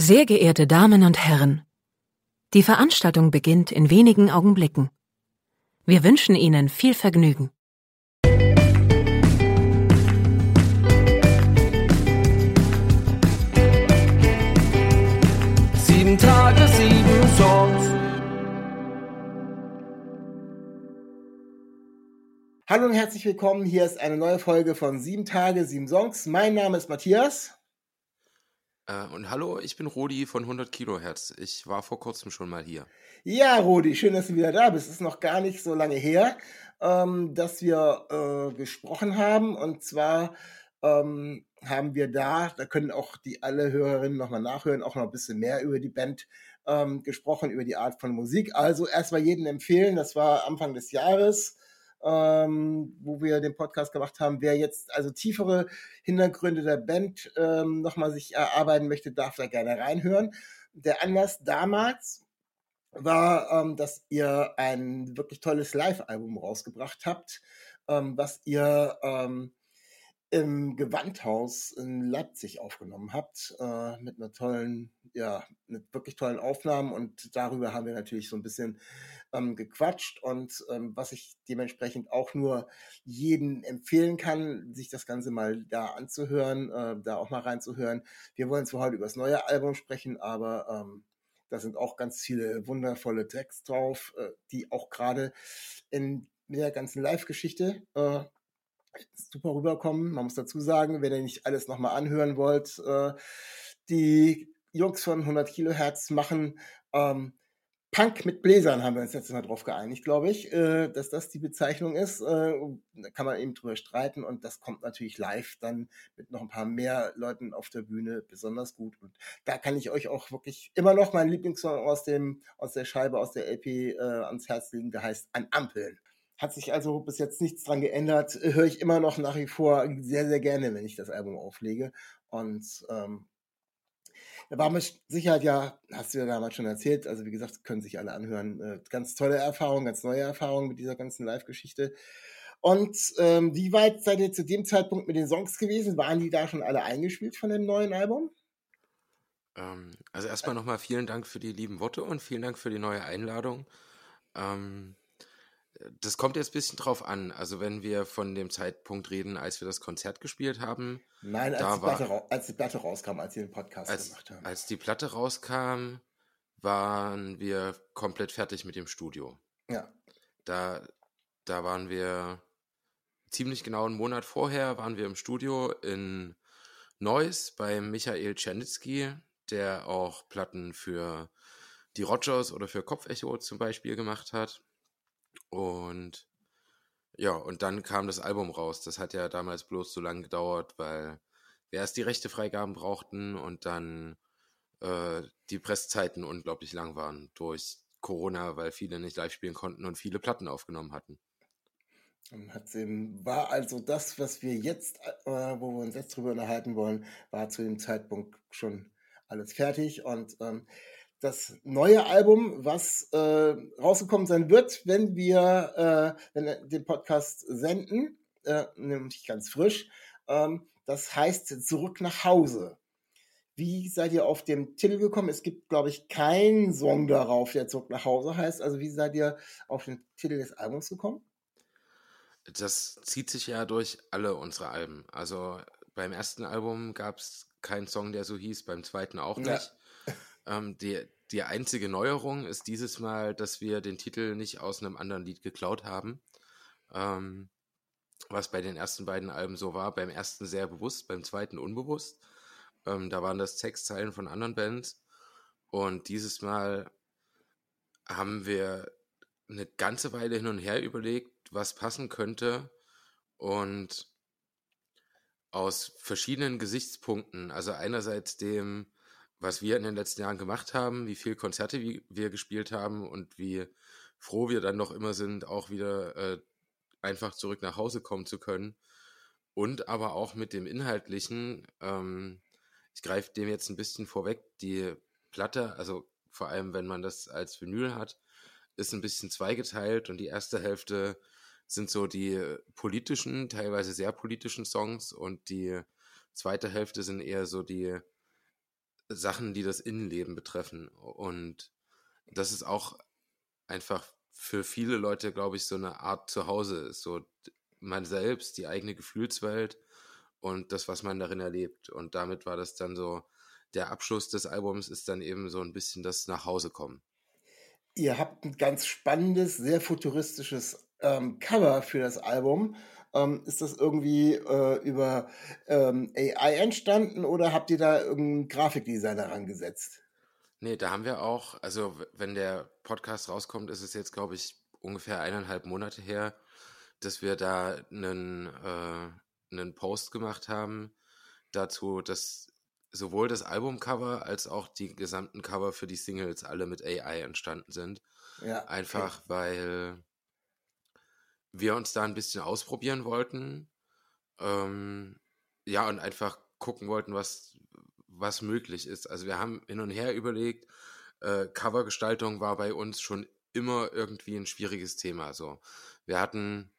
Sehr geehrte Damen und Herren, die Veranstaltung beginnt in wenigen Augenblicken. Wir wünschen Ihnen viel Vergnügen. Sieben Tage, sieben Songs. Hallo und herzlich willkommen. Hier ist eine neue Folge von Sieben Tage, sieben Songs. Mein Name ist Matthias. Äh, und hallo, ich bin Rodi von 100 Kilohertz. Ich war vor kurzem schon mal hier. Ja, Rodi, schön, dass du wieder da bist. Es ist noch gar nicht so lange her, ähm, dass wir äh, gesprochen haben. Und zwar ähm, haben wir da, da können auch die alle Hörerinnen nochmal nachhören, auch noch ein bisschen mehr über die Band ähm, gesprochen, über die Art von Musik. Also erstmal jeden empfehlen, das war Anfang des Jahres ähm, wo wir den Podcast gemacht haben. Wer jetzt also tiefere Hintergründe der Band ähm, nochmal sich erarbeiten möchte, darf da gerne reinhören. Der Anlass damals war, ähm, dass ihr ein wirklich tolles Live-Album rausgebracht habt, ähm, was ihr ähm, im Gewandhaus in Leipzig aufgenommen habt, äh, mit einer tollen, ja, mit wirklich tollen Aufnahmen und darüber haben wir natürlich so ein bisschen ähm, gequatscht und ähm, was ich dementsprechend auch nur jeden empfehlen kann, sich das Ganze mal da anzuhören, äh, da auch mal reinzuhören. Wir wollen zwar heute über das neue Album sprechen, aber ähm, da sind auch ganz viele wundervolle Tracks drauf, äh, die auch gerade in der ganzen Live-Geschichte äh, super rüberkommen. Man muss dazu sagen, wenn ihr nicht alles nochmal anhören wollt, äh, die Jungs von 100 Kilohertz machen ähm, Punk mit Bläsern, haben wir uns jetzt mal drauf geeinigt, glaube ich, äh, dass das die Bezeichnung ist. Äh, da kann man eben drüber streiten und das kommt natürlich live dann mit noch ein paar mehr Leuten auf der Bühne besonders gut. Und da kann ich euch auch wirklich immer noch meinen Lieblingssong aus, dem, aus der Scheibe, aus der LP äh, ans Herz legen, der heißt An Ampeln. Hat sich also bis jetzt nichts dran geändert. Höre ich immer noch nach wie vor sehr, sehr gerne, wenn ich das Album auflege. Und ähm, da war mit Sicherheit ja, hast du ja damals schon erzählt, also wie gesagt, können sich alle anhören. Äh, ganz tolle Erfahrung, ganz neue Erfahrung mit dieser ganzen Live-Geschichte. Und ähm, wie weit seid ihr zu dem Zeitpunkt mit den Songs gewesen? Waren die da schon alle eingespielt von dem neuen Album? Ähm, also erstmal nochmal vielen Dank für die lieben Worte und vielen Dank für die neue Einladung. Ähm, das kommt jetzt ein bisschen drauf an. Also wenn wir von dem Zeitpunkt reden, als wir das Konzert gespielt haben. Nein, als, die, Platte, als die Platte rauskam, als wir den Podcast als, gemacht haben. Als die Platte rauskam, waren wir komplett fertig mit dem Studio. Ja. Da, da waren wir ziemlich genau einen Monat vorher, waren wir im Studio in Neuss bei Michael Czernitzky, der auch Platten für die Rogers oder für Kopfecho zum Beispiel gemacht hat. Und ja, und dann kam das Album raus. Das hat ja damals bloß so lange gedauert, weil wir erst die Rechtefreigaben brauchten und dann äh, die Presszeiten unglaublich lang waren durch Corona, weil viele nicht live spielen konnten und viele Platten aufgenommen hatten. War also das, was wir jetzt, äh, wo wir uns jetzt drüber unterhalten wollen, war zu dem Zeitpunkt schon alles fertig und ähm, das neue Album, was äh, rausgekommen sein wird, wenn wir äh, wenn den Podcast senden, äh, nämlich ganz frisch. Ähm, das heißt Zurück nach Hause. Wie seid ihr auf den Titel gekommen? Es gibt, glaube ich, keinen Song darauf, der Zurück nach Hause heißt. Also wie seid ihr auf den Titel des Albums gekommen? Das zieht sich ja durch alle unsere Alben. Also beim ersten Album gab es keinen Song, der so hieß, beim zweiten auch nicht. Ja. Ähm, die, die einzige Neuerung ist dieses Mal, dass wir den Titel nicht aus einem anderen Lied geklaut haben. Ähm, was bei den ersten beiden Alben so war. Beim ersten sehr bewusst, beim zweiten unbewusst. Ähm, da waren das Textzeilen von anderen Bands. Und dieses Mal haben wir eine ganze Weile hin und her überlegt, was passen könnte. Und aus verschiedenen Gesichtspunkten, also einerseits dem, was wir in den letzten Jahren gemacht haben, wie viele Konzerte wir gespielt haben und wie froh wir dann noch immer sind, auch wieder äh, einfach zurück nach Hause kommen zu können. Und aber auch mit dem Inhaltlichen, ähm, ich greife dem jetzt ein bisschen vorweg, die Platte, also vor allem wenn man das als Vinyl hat, ist ein bisschen zweigeteilt und die erste Hälfte sind so die politischen, teilweise sehr politischen Songs und die zweite Hälfte sind eher so die Sachen, die das Innenleben betreffen. Und das ist auch einfach für viele Leute, glaube ich, so eine Art Zuhause ist. So man selbst, die eigene Gefühlswelt und das, was man darin erlebt. Und damit war das dann so, der Abschluss des Albums ist dann eben so ein bisschen das Nachhausekommen. Ihr habt ein ganz spannendes, sehr futuristisches ähm, Cover für das Album. Ähm, ist das irgendwie äh, über ähm, AI entstanden oder habt ihr da irgendeinen Grafikdesigner rangesetzt? Nee, da haben wir auch, also wenn der Podcast rauskommt, ist es jetzt, glaube ich, ungefähr eineinhalb Monate her, dass wir da einen, äh, einen Post gemacht haben dazu, dass sowohl das Albumcover als auch die gesamten Cover für die Singles alle mit AI entstanden sind. Ja. Einfach okay. weil wir uns da ein bisschen ausprobieren wollten. Ähm, ja, und einfach gucken wollten, was, was möglich ist. Also wir haben hin und her überlegt, äh, Covergestaltung war bei uns schon immer irgendwie ein schwieriges Thema. So, wir hatten,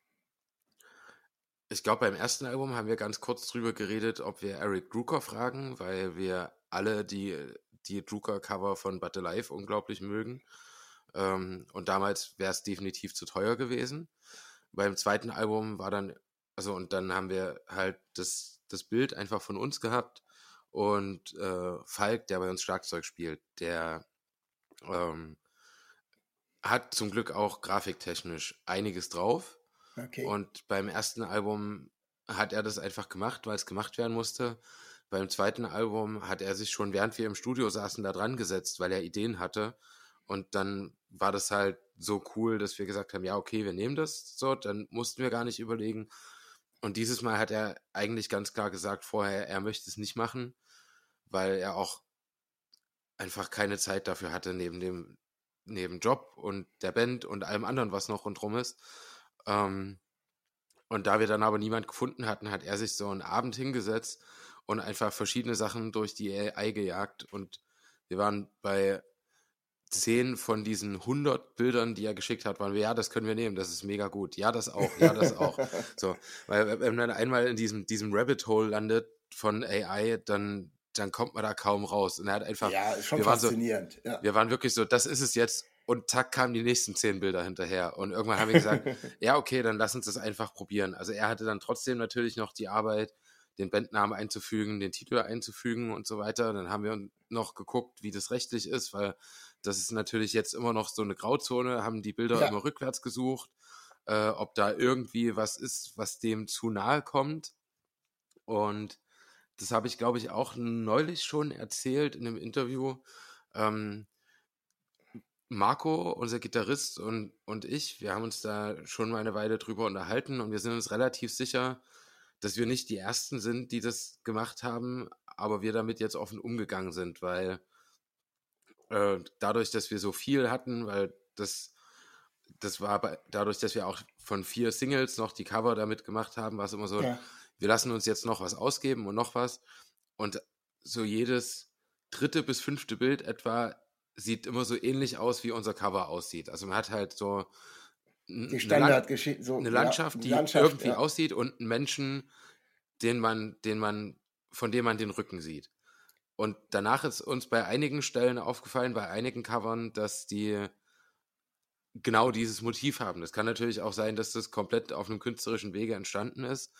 ich glaube, beim ersten Album haben wir ganz kurz drüber geredet, ob wir Eric Drucker fragen, weil wir alle die, die Drucker-Cover von But Alive unglaublich mögen. Ähm, und damals wäre es definitiv zu teuer gewesen. Beim zweiten Album war dann, also und dann haben wir halt das, das Bild einfach von uns gehabt und äh, Falk, der bei uns Schlagzeug spielt, der ähm, hat zum Glück auch grafiktechnisch einiges drauf. Okay. Und beim ersten Album hat er das einfach gemacht, weil es gemacht werden musste. Beim zweiten Album hat er sich schon, während wir im Studio saßen, da dran gesetzt, weil er Ideen hatte. Und dann war das halt so cool, dass wir gesagt haben, ja, okay, wir nehmen das so, dann mussten wir gar nicht überlegen. Und dieses Mal hat er eigentlich ganz klar gesagt vorher, er möchte es nicht machen, weil er auch einfach keine Zeit dafür hatte neben dem neben Job und der Band und allem anderen, was noch rundherum ist. Ähm, und da wir dann aber niemand gefunden hatten, hat er sich so einen Abend hingesetzt und einfach verschiedene Sachen durch die AI gejagt. Und wir waren bei zehn von diesen 100 Bildern, die er geschickt hat, waren wir, ja, das können wir nehmen, das ist mega gut. Ja, das auch, ja, das auch. so, weil wenn man einmal in diesem, diesem Rabbit Hole landet von AI, dann, dann kommt man da kaum raus. Und er hat einfach, ja, ist schon wir faszinierend. Waren so, ja. Wir waren wirklich so, das ist es jetzt. Und zack, kamen die nächsten zehn Bilder hinterher. Und irgendwann haben wir gesagt, ja, okay, dann lass uns das einfach probieren. Also er hatte dann trotzdem natürlich noch die Arbeit, den Bandnamen einzufügen, den Titel einzufügen und so weiter. Dann haben wir noch geguckt, wie das rechtlich ist, weil das ist natürlich jetzt immer noch so eine Grauzone, haben die Bilder ja. immer rückwärts gesucht, äh, ob da irgendwie was ist, was dem zu nahe kommt. Und das habe ich, glaube ich, auch neulich schon erzählt in einem Interview. Ähm, Marco, unser Gitarrist und, und ich, wir haben uns da schon mal eine Weile drüber unterhalten und wir sind uns relativ sicher, dass wir nicht die Ersten sind, die das gemacht haben, aber wir damit jetzt offen umgegangen sind, weil äh, dadurch, dass wir so viel hatten, weil das, das war bei, dadurch, dass wir auch von vier Singles noch die Cover damit gemacht haben, war es immer so, ja. wir lassen uns jetzt noch was ausgeben und noch was. Und so jedes dritte bis fünfte Bild etwa sieht immer so ähnlich aus, wie unser Cover aussieht. Also man hat halt so die Standardgeschichte, so eine Landschaft, ja, die Landschaft, irgendwie ja. aussieht und einen Menschen, den man, den man, von dem man den Rücken sieht. Und danach ist uns bei einigen Stellen aufgefallen, bei einigen Covern, dass die genau dieses Motiv haben. Das kann natürlich auch sein, dass das komplett auf einem künstlerischen Wege entstanden ist.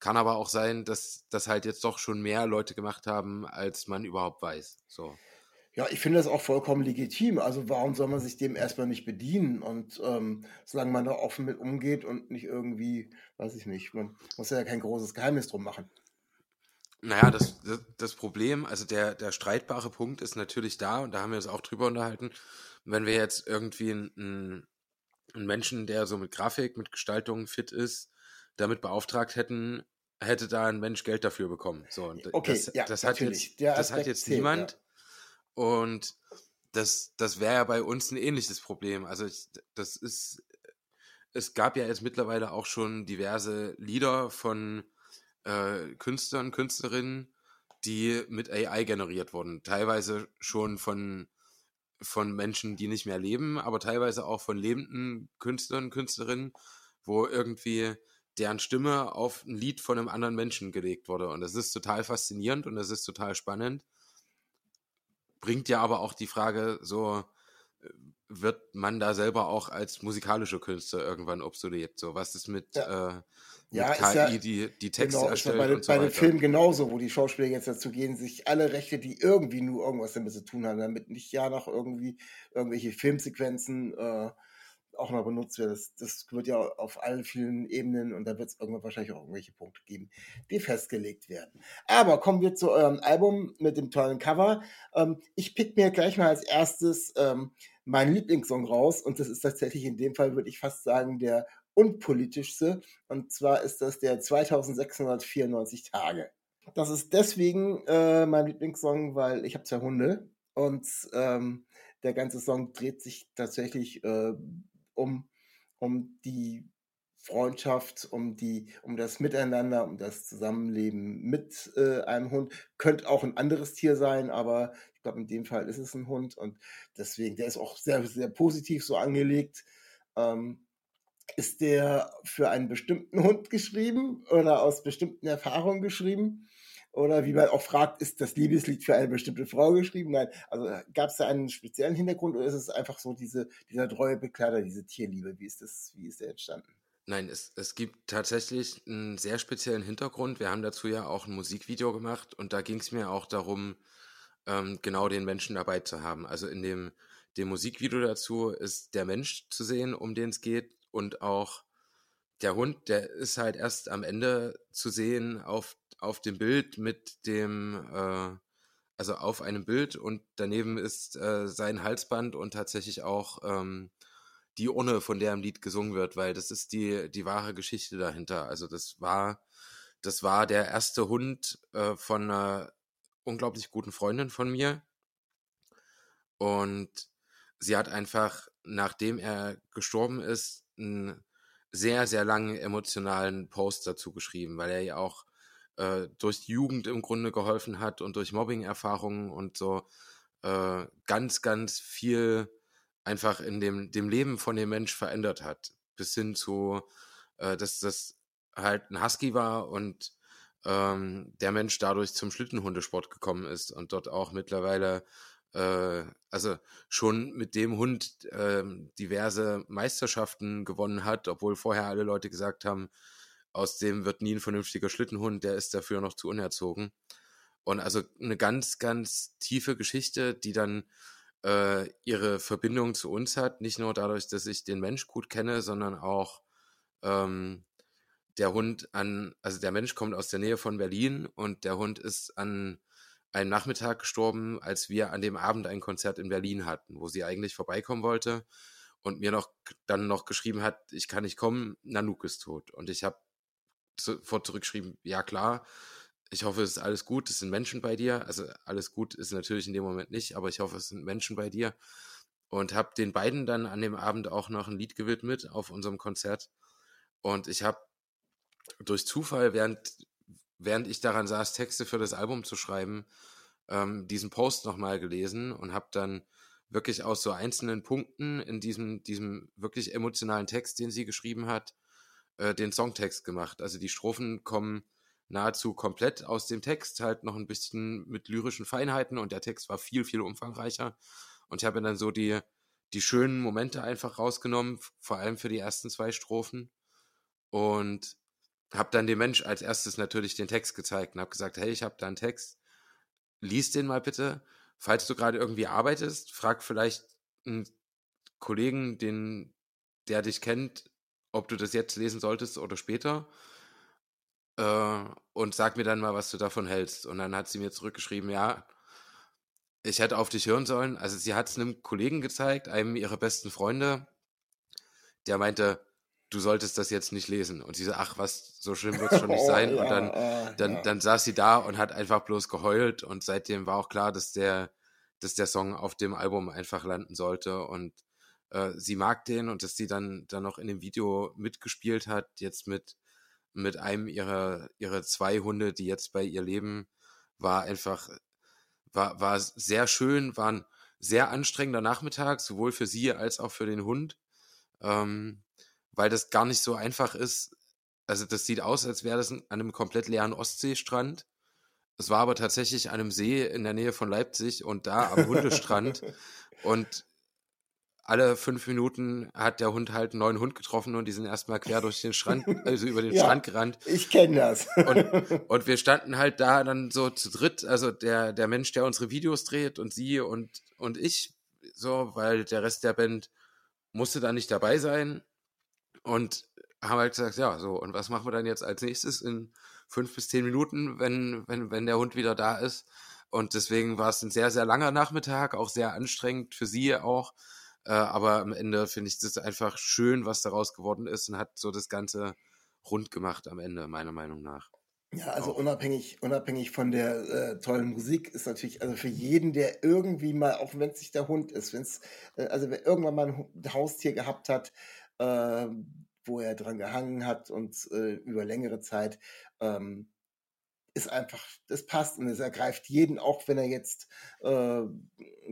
Kann aber auch sein, dass das halt jetzt doch schon mehr Leute gemacht haben, als man überhaupt weiß. So. Ja, ich finde das auch vollkommen legitim. Also warum soll man sich dem erstmal nicht bedienen? Und ähm, solange man da offen mit umgeht und nicht irgendwie, weiß ich nicht, man muss ja kein großes Geheimnis drum machen. Naja, das, das, das Problem, also der, der streitbare Punkt ist natürlich da, und da haben wir uns auch drüber unterhalten, wenn wir jetzt irgendwie einen, einen Menschen, der so mit Grafik, mit Gestaltung fit ist, damit beauftragt hätten, hätte da ein Mensch Geld dafür bekommen. So, und okay, das, ja, das hat jetzt, das hat jetzt zählt, niemand. Ja. Und das, das wäre ja bei uns ein ähnliches Problem. Also ich, das ist, es gab ja jetzt mittlerweile auch schon diverse Lieder von äh, Künstlern, Künstlerinnen, die mit AI generiert wurden. Teilweise schon von, von Menschen, die nicht mehr leben, aber teilweise auch von lebenden Künstlern, Künstlerinnen, wo irgendwie deren Stimme auf ein Lied von einem anderen Menschen gelegt wurde. Und das ist total faszinierend und das ist total spannend. bringt ja aber auch die Frage so, äh, wird man da selber auch als musikalische Künstler irgendwann obsolet? So, was ist mit, ja. äh, mit ja, KI, ja, die die Texte genau, erstellt bei, und so bei den? Filmen genauso, wo die Schauspieler jetzt dazu gehen, sich alle Rechte, die irgendwie nur irgendwas damit zu tun haben, damit nicht ja noch irgendwie irgendwelche Filmsequenzen äh, auch noch benutzt werden. Das, das wird ja auf allen vielen Ebenen und da wird es irgendwann wahrscheinlich auch irgendwelche Punkte geben, die festgelegt werden. Aber kommen wir zu eurem Album mit dem tollen Cover. Ähm, ich pick mir gleich mal als erstes ähm, meinen Lieblingssong raus und das ist tatsächlich in dem Fall, würde ich fast sagen, der unpolitischste. Und zwar ist das der 2694 Tage. Das ist deswegen äh, mein Lieblingssong, weil ich habe zwei Hunde und ähm, der ganze Song dreht sich tatsächlich äh, um, um die Freundschaft, um die, um das Miteinander, um das Zusammenleben mit äh, einem Hund. Könnte auch ein anderes Tier sein, aber ich glaube, in dem Fall ist es ein Hund und deswegen, der ist auch sehr, sehr positiv so angelegt. Ähm, ist der für einen bestimmten Hund geschrieben oder aus bestimmten Erfahrungen geschrieben? Oder wie man auch fragt, ist das Liebeslied für eine bestimmte Frau geschrieben? Nein, also gab es da einen speziellen Hintergrund oder ist es einfach so diese, dieser treue Begleiter, diese Tierliebe? Wie ist das, wie ist der entstanden? Nein, es, es gibt tatsächlich einen sehr speziellen Hintergrund. Wir haben dazu ja auch ein Musikvideo gemacht und da ging es mir auch darum, ähm, genau den Menschen dabei zu haben. Also in dem, dem Musikvideo dazu ist der Mensch zu sehen, um den es geht und auch der Hund, der ist halt erst am Ende zu sehen auf, auf dem Bild mit dem, äh, also auf einem Bild und daneben ist äh, sein Halsband und tatsächlich auch ähm, die Urne, von der im Lied gesungen wird, weil das ist die, die wahre Geschichte dahinter. Also das war, das war der erste Hund äh, von einer unglaublich guten Freundin von mir. Und sie hat einfach, nachdem er gestorben ist, einen sehr, sehr langen emotionalen Post dazu geschrieben, weil er ja auch äh, durch die Jugend im Grunde geholfen hat und durch Mobbing-Erfahrungen und so äh, ganz, ganz viel einfach in dem, dem Leben von dem Mensch verändert hat. Bis hin zu, äh, dass das halt ein Husky war und ähm, der Mensch dadurch zum Schlittenhundesport gekommen ist und dort auch mittlerweile, äh, also schon mit dem Hund äh, diverse Meisterschaften gewonnen hat, obwohl vorher alle Leute gesagt haben, aus dem wird nie ein vernünftiger Schlittenhund, der ist dafür noch zu unerzogen. Und also eine ganz, ganz tiefe Geschichte, die dann äh, ihre Verbindung zu uns hat. Nicht nur dadurch, dass ich den Mensch gut kenne, sondern auch ähm, der Hund an, also der Mensch kommt aus der Nähe von Berlin und der Hund ist an einem Nachmittag gestorben, als wir an dem Abend ein Konzert in Berlin hatten, wo sie eigentlich vorbeikommen wollte und mir noch dann noch geschrieben hat, ich kann nicht kommen, Nanook ist tot. Und ich habe sofort zurückgeschrieben, ja klar, ich hoffe, es ist alles gut, es sind Menschen bei dir. Also alles gut ist natürlich in dem Moment nicht, aber ich hoffe, es sind Menschen bei dir. Und habe den beiden dann an dem Abend auch noch ein Lied gewidmet auf unserem Konzert. Und ich habe durch Zufall, während, während ich daran saß, Texte für das Album zu schreiben, ähm, diesen Post nochmal gelesen und habe dann wirklich aus so einzelnen Punkten in diesem, diesem wirklich emotionalen Text, den sie geschrieben hat, äh, den Songtext gemacht. Also die Strophen kommen nahezu komplett aus dem Text, halt noch ein bisschen mit lyrischen Feinheiten und der Text war viel, viel umfangreicher. Und ich habe dann so die, die schönen Momente einfach rausgenommen, vor allem für die ersten zwei Strophen. Und habe dann dem Mensch als erstes natürlich den Text gezeigt und habe gesagt, hey, ich habe da einen Text, lies den mal bitte. Falls du gerade irgendwie arbeitest, frag vielleicht einen Kollegen, den, der dich kennt, ob du das jetzt lesen solltest oder später äh, und sag mir dann mal, was du davon hältst. Und dann hat sie mir zurückgeschrieben, ja, ich hätte auf dich hören sollen. Also sie hat es einem Kollegen gezeigt, einem ihrer besten Freunde, der meinte, du solltest das jetzt nicht lesen. Und sie so, ach, was, so schlimm wird es schon nicht oh, sein. Und dann, äh, dann, dann saß sie da und hat einfach bloß geheult. Und seitdem war auch klar, dass der, dass der Song auf dem Album einfach landen sollte. Und äh, sie mag den und dass sie dann, dann noch in dem Video mitgespielt hat, jetzt mit mit einem ihrer, ihrer zwei Hunde, die jetzt bei ihr leben, war einfach, war, war sehr schön, war ein sehr anstrengender Nachmittag, sowohl für sie als auch für den Hund, ähm, weil das gar nicht so einfach ist. Also das sieht aus, als wäre das an einem komplett leeren Ostseestrand. es war aber tatsächlich an einem See in der Nähe von Leipzig und da am Hundestrand. und alle fünf Minuten hat der Hund halt einen neuen Hund getroffen und die sind erstmal quer durch den Strand, also über den ja, Strand gerannt. Ich kenne das. und, und, wir standen halt da dann so zu dritt, also der, der Mensch, der unsere Videos dreht und sie und, und ich, so, weil der Rest der Band musste da nicht dabei sein. Und haben halt gesagt, ja, so, und was machen wir dann jetzt als nächstes in fünf bis zehn Minuten, wenn, wenn, wenn der Hund wieder da ist? Und deswegen war es ein sehr, sehr langer Nachmittag, auch sehr anstrengend für sie auch. Äh, aber am Ende finde ich das einfach schön, was daraus geworden ist und hat so das Ganze rund gemacht am Ende, meiner Meinung nach. Ja, also unabhängig, unabhängig von der äh, tollen Musik ist natürlich, also für jeden, der irgendwie mal, auch wenn es nicht der Hund ist, wenn es, äh, also wer irgendwann mal ein Haustier gehabt hat, äh, wo er dran gehangen hat und äh, über längere Zeit, ähm, ist einfach, das passt und es ergreift jeden, auch wenn er jetzt, äh,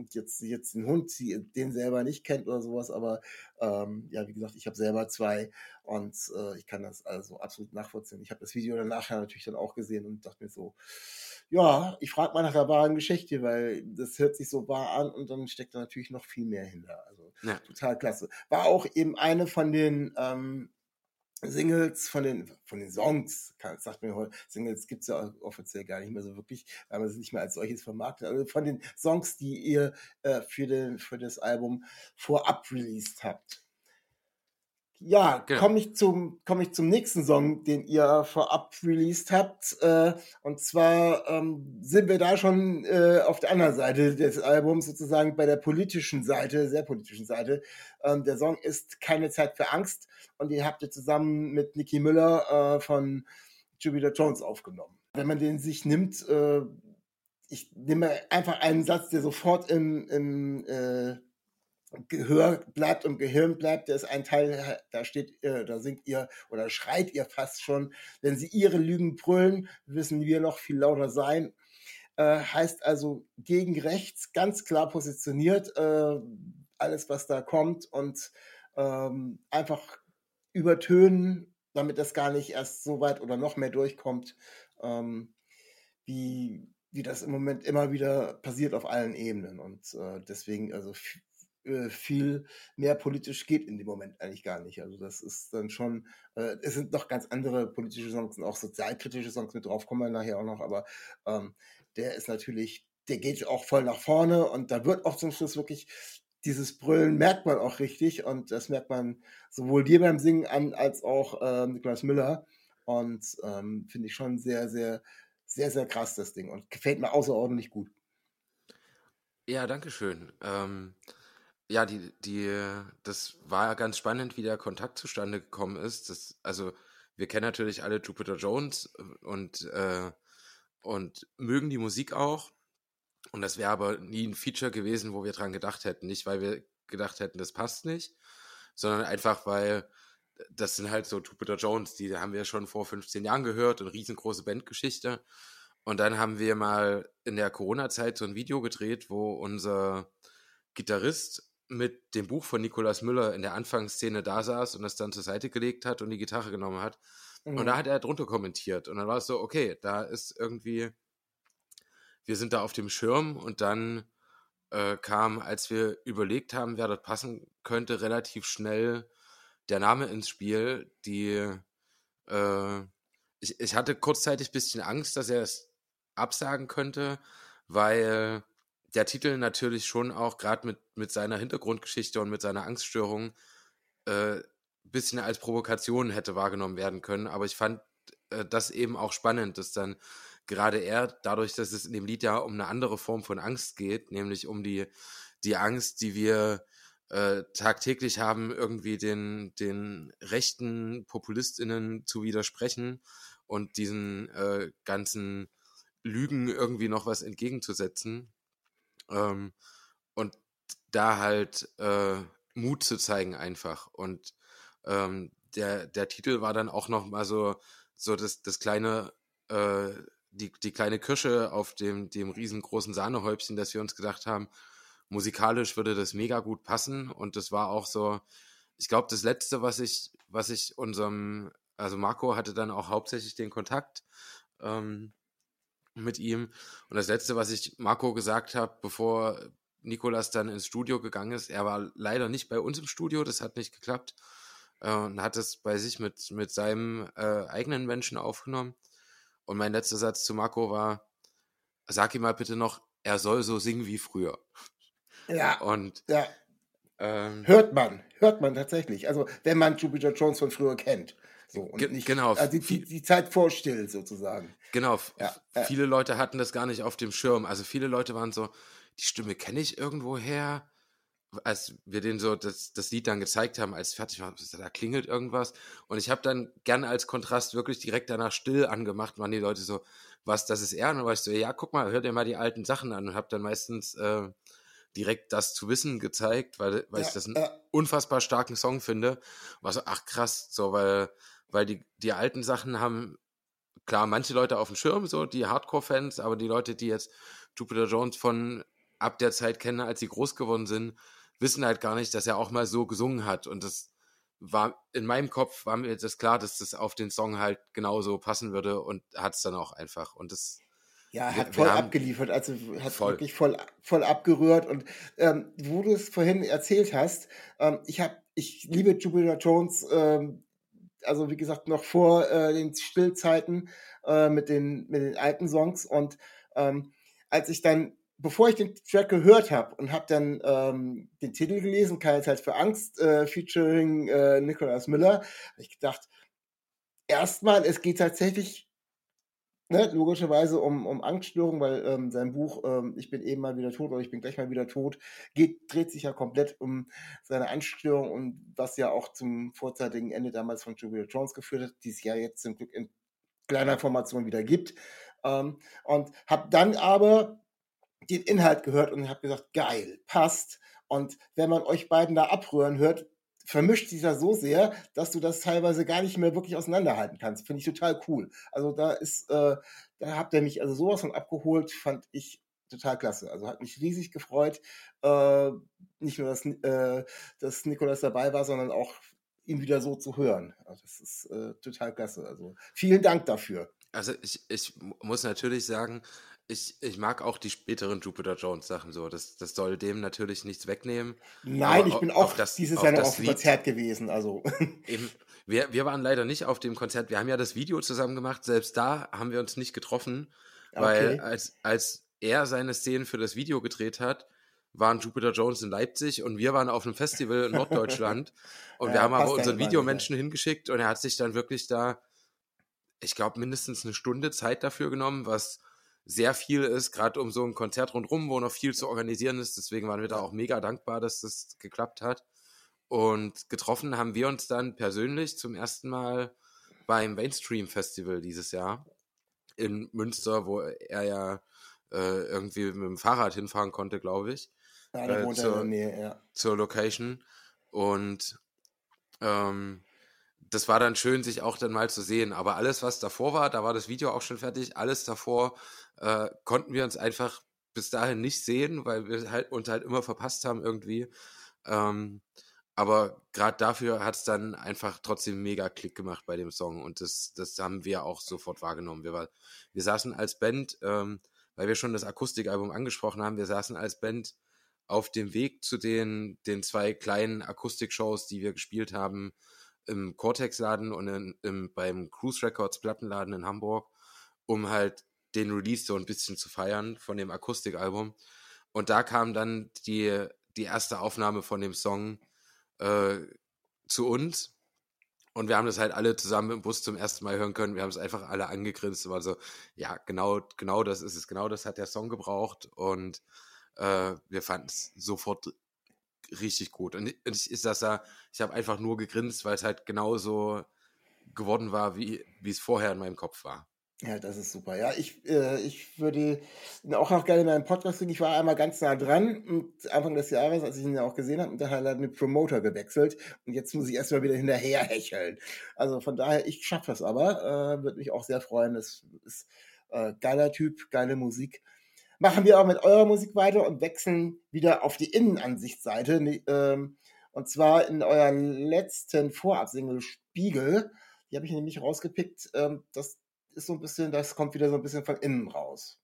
jetzt, jetzt den Hund, den selber nicht kennt oder sowas, aber ähm, ja, wie gesagt, ich habe selber zwei und äh, ich kann das also absolut nachvollziehen. Ich habe das Video dann nachher natürlich dann auch gesehen und dachte mir so, ja, ich frage mal nach der wahren Geschichte, weil das hört sich so wahr an und dann steckt da natürlich noch viel mehr hinter. Also ja. total klasse. War auch eben eine von den ähm, Singles von den, von den Songs, sagt mir heute, Singles gibt es ja offiziell gar nicht mehr so wirklich, weil man sie nicht mehr als solches vermarktet. Also von den Songs, die ihr äh, für, den, für das Album vorab released habt. Ja, genau. komme ich zum komme ich zum nächsten Song, den ihr vorab released habt. Äh, und zwar ähm, sind wir da schon äh, auf der anderen Seite des Albums, sozusagen bei der politischen Seite, sehr politischen Seite. Ähm, der Song ist Keine Zeit für Angst und den habt ihr zusammen mit Nicky Müller äh, von Jupiter Jones aufgenommen. Wenn man den sich nimmt, äh, ich nehme einfach einen Satz, der sofort im, im äh, Gehör bleibt und Gehirn bleibt, der ist ein Teil, da steht, da singt ihr oder schreit ihr fast schon, wenn sie ihre Lügen brüllen, müssen wir noch viel lauter sein. Äh, heißt also gegen rechts, ganz klar positioniert, äh, alles was da kommt und ähm, einfach übertönen, damit das gar nicht erst so weit oder noch mehr durchkommt, ähm, wie, wie das im Moment immer wieder passiert auf allen Ebenen. Und äh, deswegen, also äh, viel mehr politisch geht in dem Moment eigentlich gar nicht. Also das ist dann schon, äh, es sind noch ganz andere politische Songs und auch sozialkritische Songs mit drauf, kommen wir nachher auch noch, aber ähm, der ist natürlich, der geht auch voll nach vorne und da wird auch zum Schluss wirklich dieses Brüllen merkt man auch richtig und das merkt man sowohl dir beim Singen an als auch äh, Niklas Müller und ähm, finde ich schon sehr, sehr, sehr, sehr krass das Ding und gefällt mir außerordentlich gut. Ja, danke schön. Ähm, ja, die, die, das war ganz spannend, wie der Kontakt zustande gekommen ist. Das, also, wir kennen natürlich alle Jupiter Jones und, äh, und mögen die Musik auch. Und das wäre aber nie ein Feature gewesen, wo wir dran gedacht hätten. Nicht, weil wir gedacht hätten, das passt nicht, sondern einfach, weil das sind halt so Jupiter Jones, die haben wir schon vor 15 Jahren gehört und riesengroße Bandgeschichte. Und dann haben wir mal in der Corona-Zeit so ein Video gedreht, wo unser Gitarrist mit dem Buch von Nikolaus Müller in der Anfangsszene da saß und das dann zur Seite gelegt hat und die Gitarre genommen hat. Mhm. Und da hat er drunter kommentiert. Und dann war es so, okay, da ist irgendwie, wir sind da auf dem Schirm und dann äh, kam, als wir überlegt haben, wer dort passen könnte, relativ schnell der Name ins Spiel, die äh, ich, ich hatte kurzzeitig ein bisschen Angst, dass er es absagen könnte, weil der Titel natürlich schon auch gerade mit, mit seiner Hintergrundgeschichte und mit seiner Angststörung äh, bisschen als Provokation hätte wahrgenommen werden können. Aber ich fand äh, das eben auch spannend, dass dann gerade er, dadurch, dass es in dem Lied ja um eine andere Form von Angst geht, nämlich um die, die Angst, die wir äh, tagtäglich haben, irgendwie den, den rechten PopulistInnen zu widersprechen und diesen äh, ganzen Lügen irgendwie noch was entgegenzusetzen, ähm, und da halt äh, Mut zu zeigen einfach. Und ähm, der, der Titel war dann auch noch mal so, so das, das kleine, äh, die, die kleine Kirsche auf dem, dem riesengroßen Sahnehäubchen, dass wir uns gedacht haben, musikalisch würde das mega gut passen. Und das war auch so, ich glaube, das Letzte, was ich, was ich unserem, also Marco hatte dann auch hauptsächlich den Kontakt. Ähm, mit ihm. Und das Letzte, was ich Marco gesagt habe, bevor Nikolas dann ins Studio gegangen ist, er war leider nicht bei uns im Studio, das hat nicht geklappt. Äh, und hat es bei sich mit, mit seinem äh, eigenen Menschen aufgenommen. Und mein letzter Satz zu Marco war, sag ihm mal bitte noch, er soll so singen wie früher. Ja. Und ja. ähm, Hört man, hört man tatsächlich. Also, wenn man Jupiter Jones von früher kennt. So, und Ge- nicht, genau. Also die, die, die Zeit vor still sozusagen. Genau, Ja, ja. viele Leute hatten das gar nicht auf dem Schirm. Also viele Leute waren so, die Stimme kenne ich irgendwo her. Als wir denen so das, das Lied dann gezeigt haben, als fertig war, da klingelt irgendwas. Und ich habe dann gerne als Kontrast wirklich direkt danach still angemacht, waren die Leute so, was, das ist er? Und dann war ich so, ja, guck mal, hör dir mal die alten Sachen an und habe dann meistens äh, direkt das zu wissen gezeigt, weil, weil Ja, ich das einen ja. unfassbar starken Song finde. War so, ach krass, so, weil, weil die, die alten Sachen haben klar, manche Leute auf dem Schirm, so die Hardcore-Fans, aber die Leute, die jetzt Jupiter Jones von ab der Zeit kennen, als sie groß geworden sind, wissen halt gar nicht, dass er auch mal so gesungen hat. Und das war in meinem Kopf war mir das klar, dass das auf den Song halt genauso passen würde und hat es dann auch einfach. Und das Ja, Wir- hat wir voll haben- abgeliefert, also hat Voll. wirklich voll, voll abgerührt. Und ähm, wo du es vorhin erzählt hast, ähm, ich habe, ich liebe Jupiter Jones, ähm, also wie gesagt, noch vor äh, den Stillzeiten äh, mit, den, mit den alten Songs. Und ähm, als ich dann, bevor ich den Track gehört habe und habe dann ähm, den Titel gelesen, Keine Zeit für Angst, äh, featuring äh, Nicholas Miller, habe ich gedacht, erstmal, es geht tatsächlich ne, logischerweise um, um Angststörungen, weil ähm, sein Buch ähm, Ich bin eben mal wieder tot oder ich bin gleich mal wieder tot geht, dreht sich ja komplett um seine Angststörung und was ja auch zum vorzeitigen Ende damals von Julia Jones geführt hat, die es ja jetzt zum Glück in kleiner Formation wieder gibt. Ähm, und habe dann aber den Inhalt gehört und habe gesagt, geil, passt. Und wenn man euch beiden da abrühren hört, vermischt sich das so sehr, dass du das teilweise gar nicht mehr wirklich auseinanderhalten kannst. Finde ich total cool. Also da ist, äh, da habt ihr mich also sowas von abgeholt, fand ich total klasse. Also hat mich riesig gefreut. Äh, nicht nur, dass, äh, dass Nikolas dabei war, sondern auch ihn wieder so zu hören. Also das ist äh, total klasse. Also vielen Dank dafür. Also ich, ich mu- muss natürlich sagen, ich, ich mag auch die späteren Jupiter Jones Sachen so. Das, das soll dem natürlich nichts wegnehmen. Nein, ich bin au- auch das- dieses Jahr noch auf dem Konzert gewesen. Also Eben, wir, wir waren leider nicht auf dem Konzert. Wir haben ja das Video zusammen gemacht. Selbst da haben wir uns nicht getroffen, weil Okay. als, als er seine Szenen für das Video gedreht hat, waren Jupiter Jones in Leipzig und wir waren auf einem Festival in Norddeutschland. und wir Ja, haben aber unseren Videomenschen hingeschickt und er hat sich dann wirklich da, ich glaube, mindestens eine Stunde Zeit dafür genommen, was sehr viel ist, gerade um so ein Konzert rundherum, wo noch viel zu organisieren ist. Deswegen waren wir da auch mega dankbar, dass das geklappt hat. Und getroffen haben wir uns dann persönlich zum ersten Mal beim Mainstream Festival dieses Jahr in Münster, wo er ja äh, irgendwie mit dem Fahrrad hinfahren konnte, glaube ich, ja, der äh, ja in der zur- Nähe, ja. zur Location. Und ähm, das war dann schön, sich auch dann mal zu sehen. Aber alles, was davor war, da war das Video auch schon fertig, alles davor äh, konnten wir uns einfach bis dahin nicht sehen, weil wir halt uns halt immer verpasst haben irgendwie. Ähm, aber gerade dafür hat es dann einfach trotzdem mega Klick gemacht bei dem Song und das, das haben wir auch sofort wahrgenommen. Wir, war, wir saßen als Band, ähm, weil wir schon das Akustikalbum angesprochen haben, wir saßen als Band auf dem Weg zu den, den zwei kleinen Akustikshows, die wir gespielt haben, im Cortex-Laden und in, im, beim Cruise Records Plattenladen in Hamburg, um halt den Release so ein bisschen zu feiern von dem Akustikalbum. Und da kam dann die, die erste Aufnahme von dem Song äh, zu uns. Und wir haben das halt alle zusammen im Bus zum ersten Mal hören können. Wir haben es einfach alle angegrinst. und war so, ja, genau, genau das ist es. Genau das hat der Song gebraucht. Und äh, wir fanden es sofort richtig gut. Und ich, das da, ich habe einfach nur gegrinst, weil es halt genauso geworden war, wie, wie es vorher in meinem Kopf war. Ja, das ist super. Ja, ich, äh, ich würde auch noch gerne in meinen Podcast bringen. Ich war einmal ganz nah dran und Anfang des Jahres, als ich ihn ja auch gesehen habe, und dann hat er mit Promoter gewechselt und jetzt muss ich erstmal wieder hinterher hecheln. Also von daher, ich schaffe das aber. Äh, würde mich auch sehr freuen. Das ist äh, geiler Typ, geile Musik. Machen wir auch mit eurer Musik weiter und wechseln wieder auf die Innenansichtsseite. Ne, ähm, und zwar in eurer letzten Vorabsingle Spiegel. Die habe ich nämlich rausgepickt. Ähm, das ist so ein bisschen, das kommt wieder so ein bisschen von innen raus.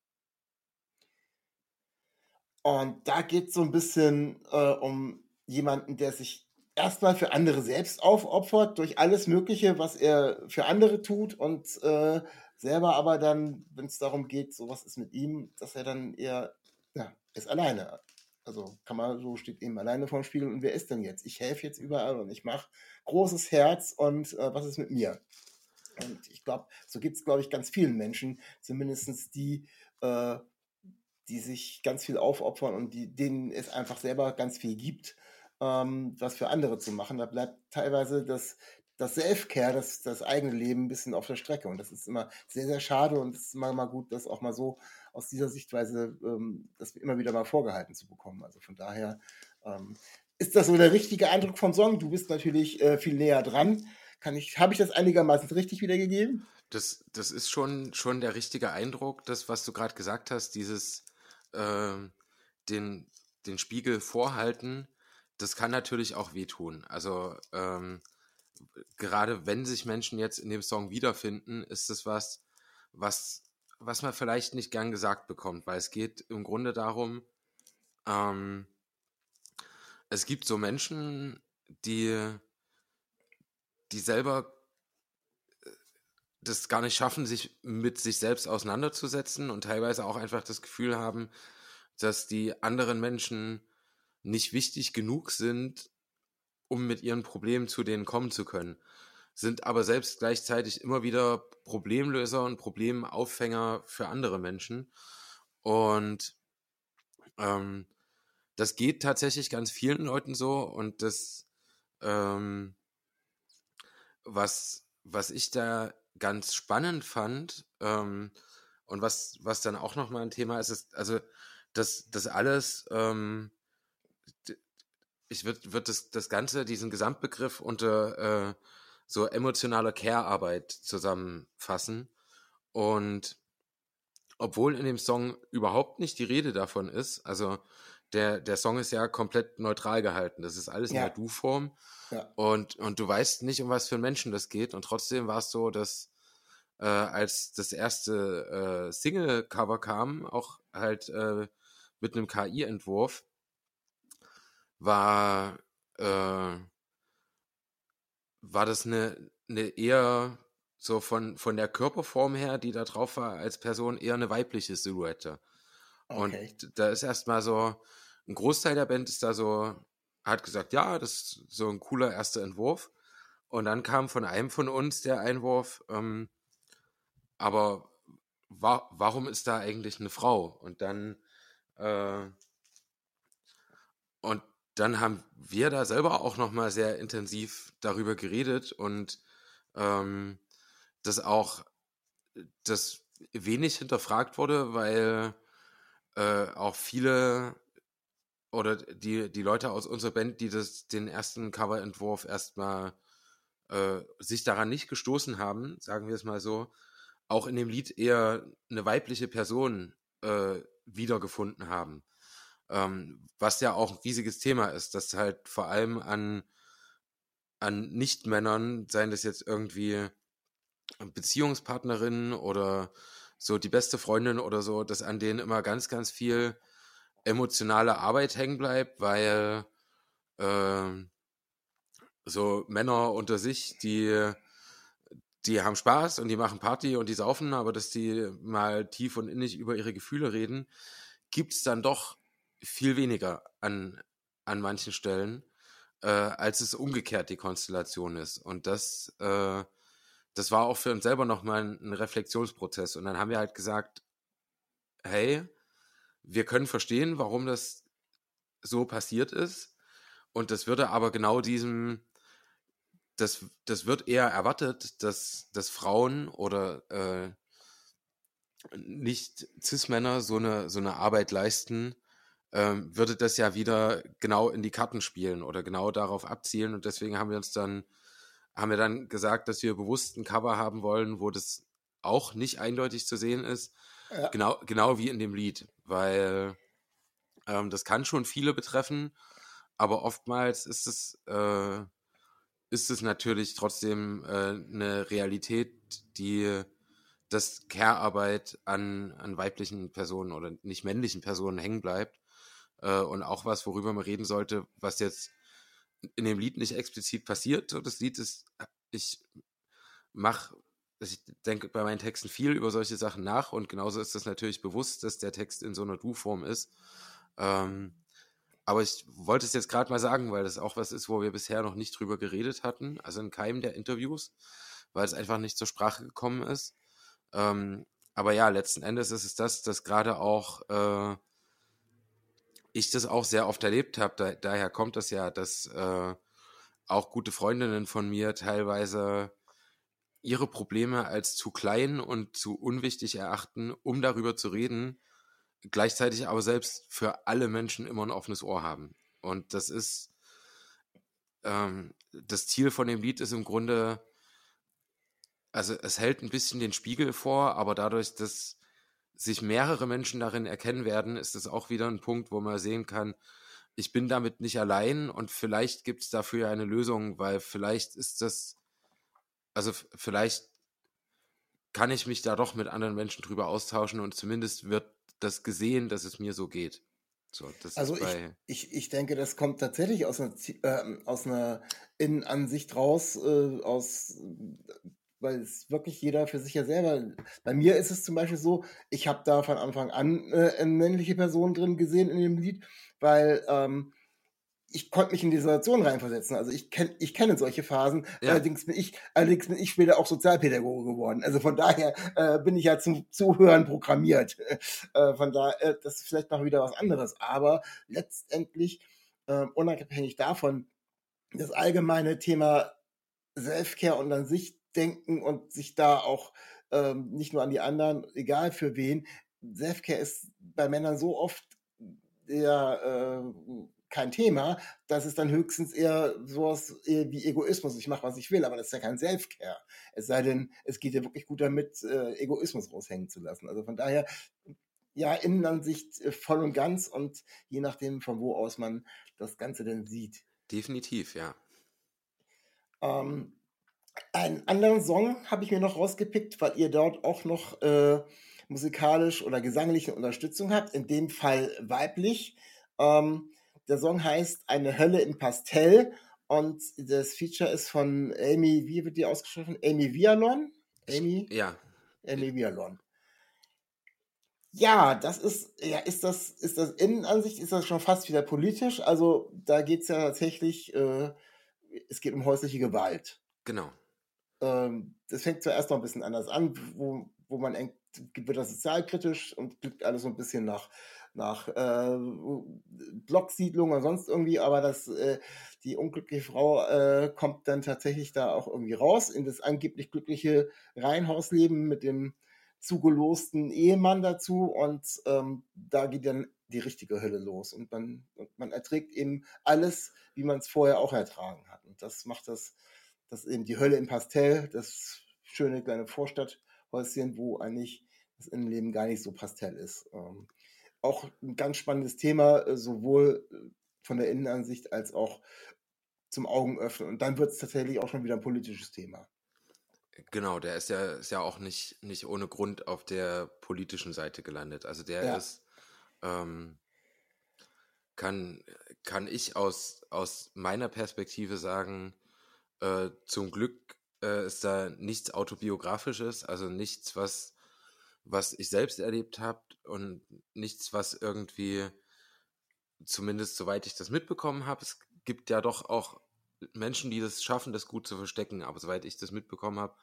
Und da geht es so ein bisschen äh, um jemanden, der sich erstmal für andere selbst aufopfert, durch alles Mögliche, was er für andere tut und äh, selber aber dann, wenn es darum geht, so was ist mit ihm, dass er dann eher, ja, ist alleine. Also kann man, so steht eben alleine vorm Spiegel und wer ist denn jetzt? Ich helfe jetzt überall und ich mache großes Herz und äh, was ist mit mir? Und ich glaube, so geht es, glaube ich, ganz vielen Menschen, zumindest die, äh, die sich ganz viel aufopfern und die, denen es einfach selber ganz viel gibt ähm, was für andere zu machen. Da bleibt teilweise das, das Self-Care, das, das eigene Leben ein bisschen auf der Strecke. Und das ist immer sehr, sehr schade und es ist immer mal gut, das auch mal so aus dieser Sichtweise, ähm, das immer wieder mal vorgehalten zu bekommen. Also von daher ähm, ist das so der richtige Eindruck vom Song. Du bist natürlich äh, viel näher dran. Kann ich, habe ich das einigermaßen richtig wiedergegeben? Das, das ist schon, schon der richtige Eindruck, das, was du gerade gesagt hast, dieses äh, den, den Spiegel vorhalten das kann natürlich auch wehtun. Also ähm, gerade wenn sich Menschen jetzt in dem Song wiederfinden, ist es was, was, was man vielleicht nicht gern gesagt bekommt, weil es geht im Grunde darum, ähm, es gibt so Menschen, die, die selber äh, das gar nicht schaffen, sich mit sich selbst auseinanderzusetzen und teilweise auch einfach das Gefühl haben, dass die anderen Menschen nicht wichtig genug sind, um mit ihren Problemen zu denen kommen zu können, sind aber selbst gleichzeitig immer wieder Problemlöser und Problemaufhänger für andere Menschen. Und ähm, das geht tatsächlich ganz vielen Leuten so und das, ähm, was, was ich da ganz spannend fand ähm, und was, was dann auch nochmal ein Thema ist, ist, also das, das alles ähm, ich würde würd das, das Ganze, diesen Gesamtbegriff unter äh, so emotionaler Care-Arbeit zusammenfassen. Und obwohl in dem Song überhaupt nicht die Rede davon ist, also der, der Song ist ja komplett neutral gehalten. Das ist alles ja. in der Du-Form. Ja. Und, und du weißt nicht, um was für einen Menschen das geht. Und trotzdem war es so, dass äh, als das erste äh, Single-Cover kam, auch halt äh, mit einem KI-Entwurf, war, äh, war das eine, eine eher so von, von der Körperform her, die da drauf war, als Person eher eine weibliche Silhouette. Okay. Und da ist erstmal so, ein Großteil der Band ist da so, hat gesagt, ja, das ist so ein cooler erster Entwurf. Und dann kam von einem von uns der Einwurf, ähm, aber wa warum ist da eigentlich eine Frau? Und dann, äh, und dann haben wir da selber auch nochmal sehr intensiv darüber geredet und ähm, das auch das wenig hinterfragt wurde, weil äh, auch viele oder die, die Leute aus unserer Band, die das, den ersten Coverentwurf erstmal äh, sich daran nicht gestoßen haben, sagen wir es mal so, auch in dem Lied eher eine weibliche Person äh, wiedergefunden haben. Ähm, was ja auch ein riesiges Thema ist, dass halt vor allem an, an Nicht-Männern, seien das jetzt irgendwie Beziehungspartnerinnen oder so die beste Freundin oder so, dass an denen immer ganz, ganz viel emotionale Arbeit hängen bleibt, weil äh, so Männer unter sich, die, die haben Spaß und die machen Party und die saufen, aber dass die mal tief und innig über ihre Gefühle reden, gibt es dann doch viel weniger an, an manchen Stellen, äh, als es umgekehrt die Konstellation ist. Und das, äh, das war auch für uns selber nochmal ein, ein Reflexionsprozess. Und dann haben wir halt gesagt, hey, wir können verstehen, warum das so passiert ist. Und das würde aber genau diesem, das, das wird eher erwartet, dass, dass Frauen oder äh, nicht Cis-Männer so eine, so eine Arbeit leisten, ähm, würde das ja wieder genau in die Karten spielen oder genau darauf abzielen. Und deswegen haben wir uns dann, haben wir dann gesagt, dass wir bewusst ein Cover haben wollen, wo das auch nicht eindeutig zu sehen ist. Ja. Genau, genau wie in dem Lied. Weil ähm, das kann schon viele betreffen, aber oftmals ist es, äh, ist es natürlich trotzdem äh, eine Realität, die, dass Care-Arbeit an, an weiblichen Personen oder nicht männlichen Personen hängen bleibt. Äh, und auch was, worüber man reden sollte, was jetzt in dem Lied nicht explizit passiert. Das Lied ist, ich mache, ich denke bei meinen Texten viel über solche Sachen nach und genauso ist das natürlich bewusst, dass der Text in so einer Du-Form ist. Ähm, aber ich wollte es jetzt gerade mal sagen, weil das auch was ist, wo wir bisher noch nicht drüber geredet hatten, also in keinem der Interviews, weil es einfach nicht zur Sprache gekommen ist. Ähm, aber ja, letzten Endes ist es das, dass gerade auch äh, ich das auch sehr oft erlebt habe. Da, daher kommt das ja, dass äh, auch gute Freundinnen von mir teilweise ihre Probleme als zu klein und zu unwichtig erachten, um darüber zu reden, gleichzeitig aber selbst für alle Menschen immer ein offenes Ohr haben. Und das ist ähm, das Ziel von dem Lied ist im Grunde, also es hält ein bisschen den Spiegel vor, aber dadurch, dass sich mehrere Menschen darin erkennen werden, ist es auch wieder ein Punkt, wo man sehen kann, ich bin damit nicht allein und vielleicht gibt es dafür eine Lösung, weil vielleicht ist das, also vielleicht kann ich mich da doch mit anderen Menschen drüber austauschen und zumindest wird das gesehen, dass es mir so geht. So, also ich, ich, ich denke, das kommt tatsächlich aus einer, äh, aus einer Innenansicht raus, äh, aus weil es wirklich jeder für sich ja selber. Bei mir ist es zum Beispiel so, ich habe da von Anfang an äh, eine männliche Person drin gesehen in dem Lied, weil ähm, ich konnte mich in die Situation reinversetzen. Also ich kenne ich kenne solche Phasen. Ja. Allerdings bin ich allerdings bin ich später auch Sozialpädagoge geworden. Also von daher äh, bin ich ja zum Zuhören programmiert. Äh, von daher äh, das ist vielleicht noch wieder was anderes. Aber letztendlich äh, unabhängig davon das allgemeine Thema Selfcare und an sich denken und sich da auch ähm, nicht nur an die anderen, egal für wen. Selfcare ist bei Männern so oft eher äh, kein Thema, dass es dann höchstens eher sowas eher wie Egoismus, ich mache, was ich will, aber das ist ja kein Selfcare. Es sei denn, es geht ja wirklich gut damit, äh, Egoismus raushängen zu lassen. Also von daher, ja, Innenansicht äh, voll und ganz und je nachdem, von wo aus man das Ganze denn sieht. Definitiv, ja. Ähm, einen anderen Song habe ich mir noch rausgepickt, weil ihr dort auch noch äh, musikalisch oder gesangliche Unterstützung habt, in dem Fall weiblich. Ähm, der Song heißt Eine Hölle in Pastell und das Feature ist von Amy, wie wird die ausgesprochen? Amy Vialon? Amy? Ja. Amy Vialon. Ja, das ist, ja, ist das, ist das Innenansicht, ist das schon fast wieder politisch. Also da geht es ja tatsächlich, äh, es geht um häusliche Gewalt. Genau ähm, das fängt zuerst noch ein bisschen anders an, wo, wo man eng, wird das sozialkritisch und klingt alles so ein bisschen nach, nach äh, Blocksiedlung und sonst irgendwie, aber das, äh, die unglückliche Frau äh, kommt dann tatsächlich da auch irgendwie raus in das angeblich glückliche Reihenhausleben mit dem zugelosten Ehemann dazu und ähm, da geht dann die richtige Hölle los und man, und man erträgt eben alles, wie man es vorher auch ertragen hat. Und das macht das das ist eben die Hölle im Pastell, das schöne kleine Vorstadthäuschen, wo eigentlich das Innenleben gar nicht so Pastell ist. Ähm, auch ein ganz spannendes Thema, äh, sowohl äh, von der Innenansicht als auch zum Augenöffnen. Und dann wird es tatsächlich auch schon wieder ein politisches Thema. Genau, der ist ja, ist ja auch nicht, nicht ohne Grund auf der politischen Seite gelandet. Also der ja. ist, ähm, kann, kann ich aus, aus meiner Perspektive sagen, äh, zum Glück äh, ist da nichts autobiografisches, also nichts, was, was ich selbst erlebt habe und nichts, was irgendwie, zumindest soweit ich das mitbekommen habe, es gibt ja doch auch Menschen, die das schaffen, das gut zu verstecken, aber soweit ich das mitbekommen habe,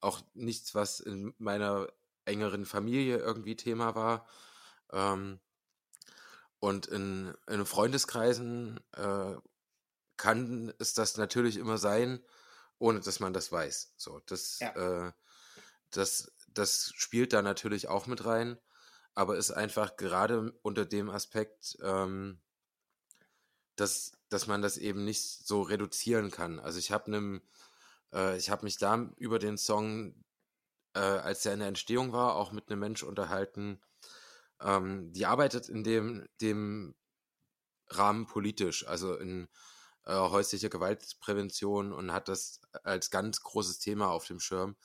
auch nichts, was in meiner engeren Familie irgendwie Thema war. Ähm, und in, in Freundeskreisen äh, kann es das natürlich immer sein, ohne dass man das weiß. So, das, ja. äh, das, das spielt da natürlich auch mit rein, aber ist einfach gerade unter dem Aspekt, ähm, dass, dass man das eben nicht so reduzieren kann. Also ich habe einem, äh, ich habe mich da über den Song, äh, als er in der Entstehung war, auch mit einem Mensch unterhalten, ähm, die arbeitet in dem, dem Rahmen politisch, also in äh, häusliche Gewaltprävention und hat das als ganz großes Thema auf dem Schirm.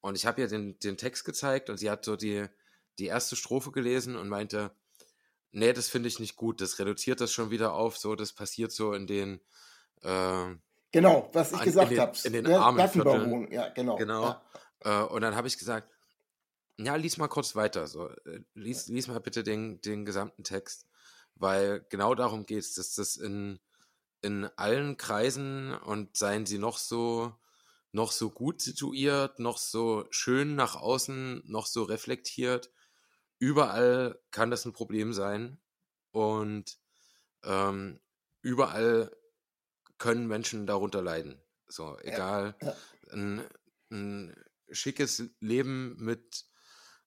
und ich habe ihr den, den Text gezeigt und sie hat so die, die erste Strophe gelesen und meinte, nee, das finde ich nicht gut, das reduziert das schon wieder auf, so, das passiert so in den, äh, Genau, was ich gesagt habe. In den, in den armen Vierteln. Ja, genau. Genau. Ja. Äh, und dann habe ich gesagt, ja, lies mal kurz weiter. So, äh, lies, lies mal bitte den, den gesamten Text. Weil genau darum geht es, dass das in, in allen Kreisen und seien sie noch so, noch so gut situiert, noch so schön nach außen, noch so reflektiert, überall kann das ein Problem sein. Und ähm, überall können Menschen darunter leiden. So, egal. Ja. Ein, ein, schickes Leben mit,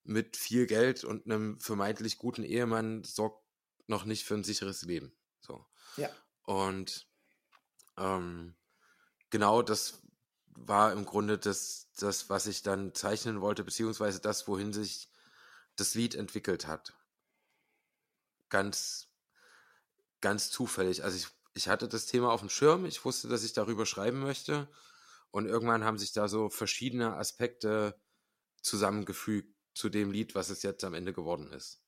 mit viel Geld und einem vermeintlich guten Ehemann sorgt noch nicht für ein sicheres Leben. So. Ja. Und ähm, genau das war im Grunde das, das, was ich dann zeichnen wollte, beziehungsweise das, wohin sich das Lied entwickelt hat. Ganz, ganz zufällig. Also ich ich hatte das Thema auf dem Schirm, ich wusste, dass ich darüber schreiben möchte. Und irgendwann haben sich da so verschiedene Aspekte zusammengefügt zu dem Lied, was es jetzt am Ende geworden ist.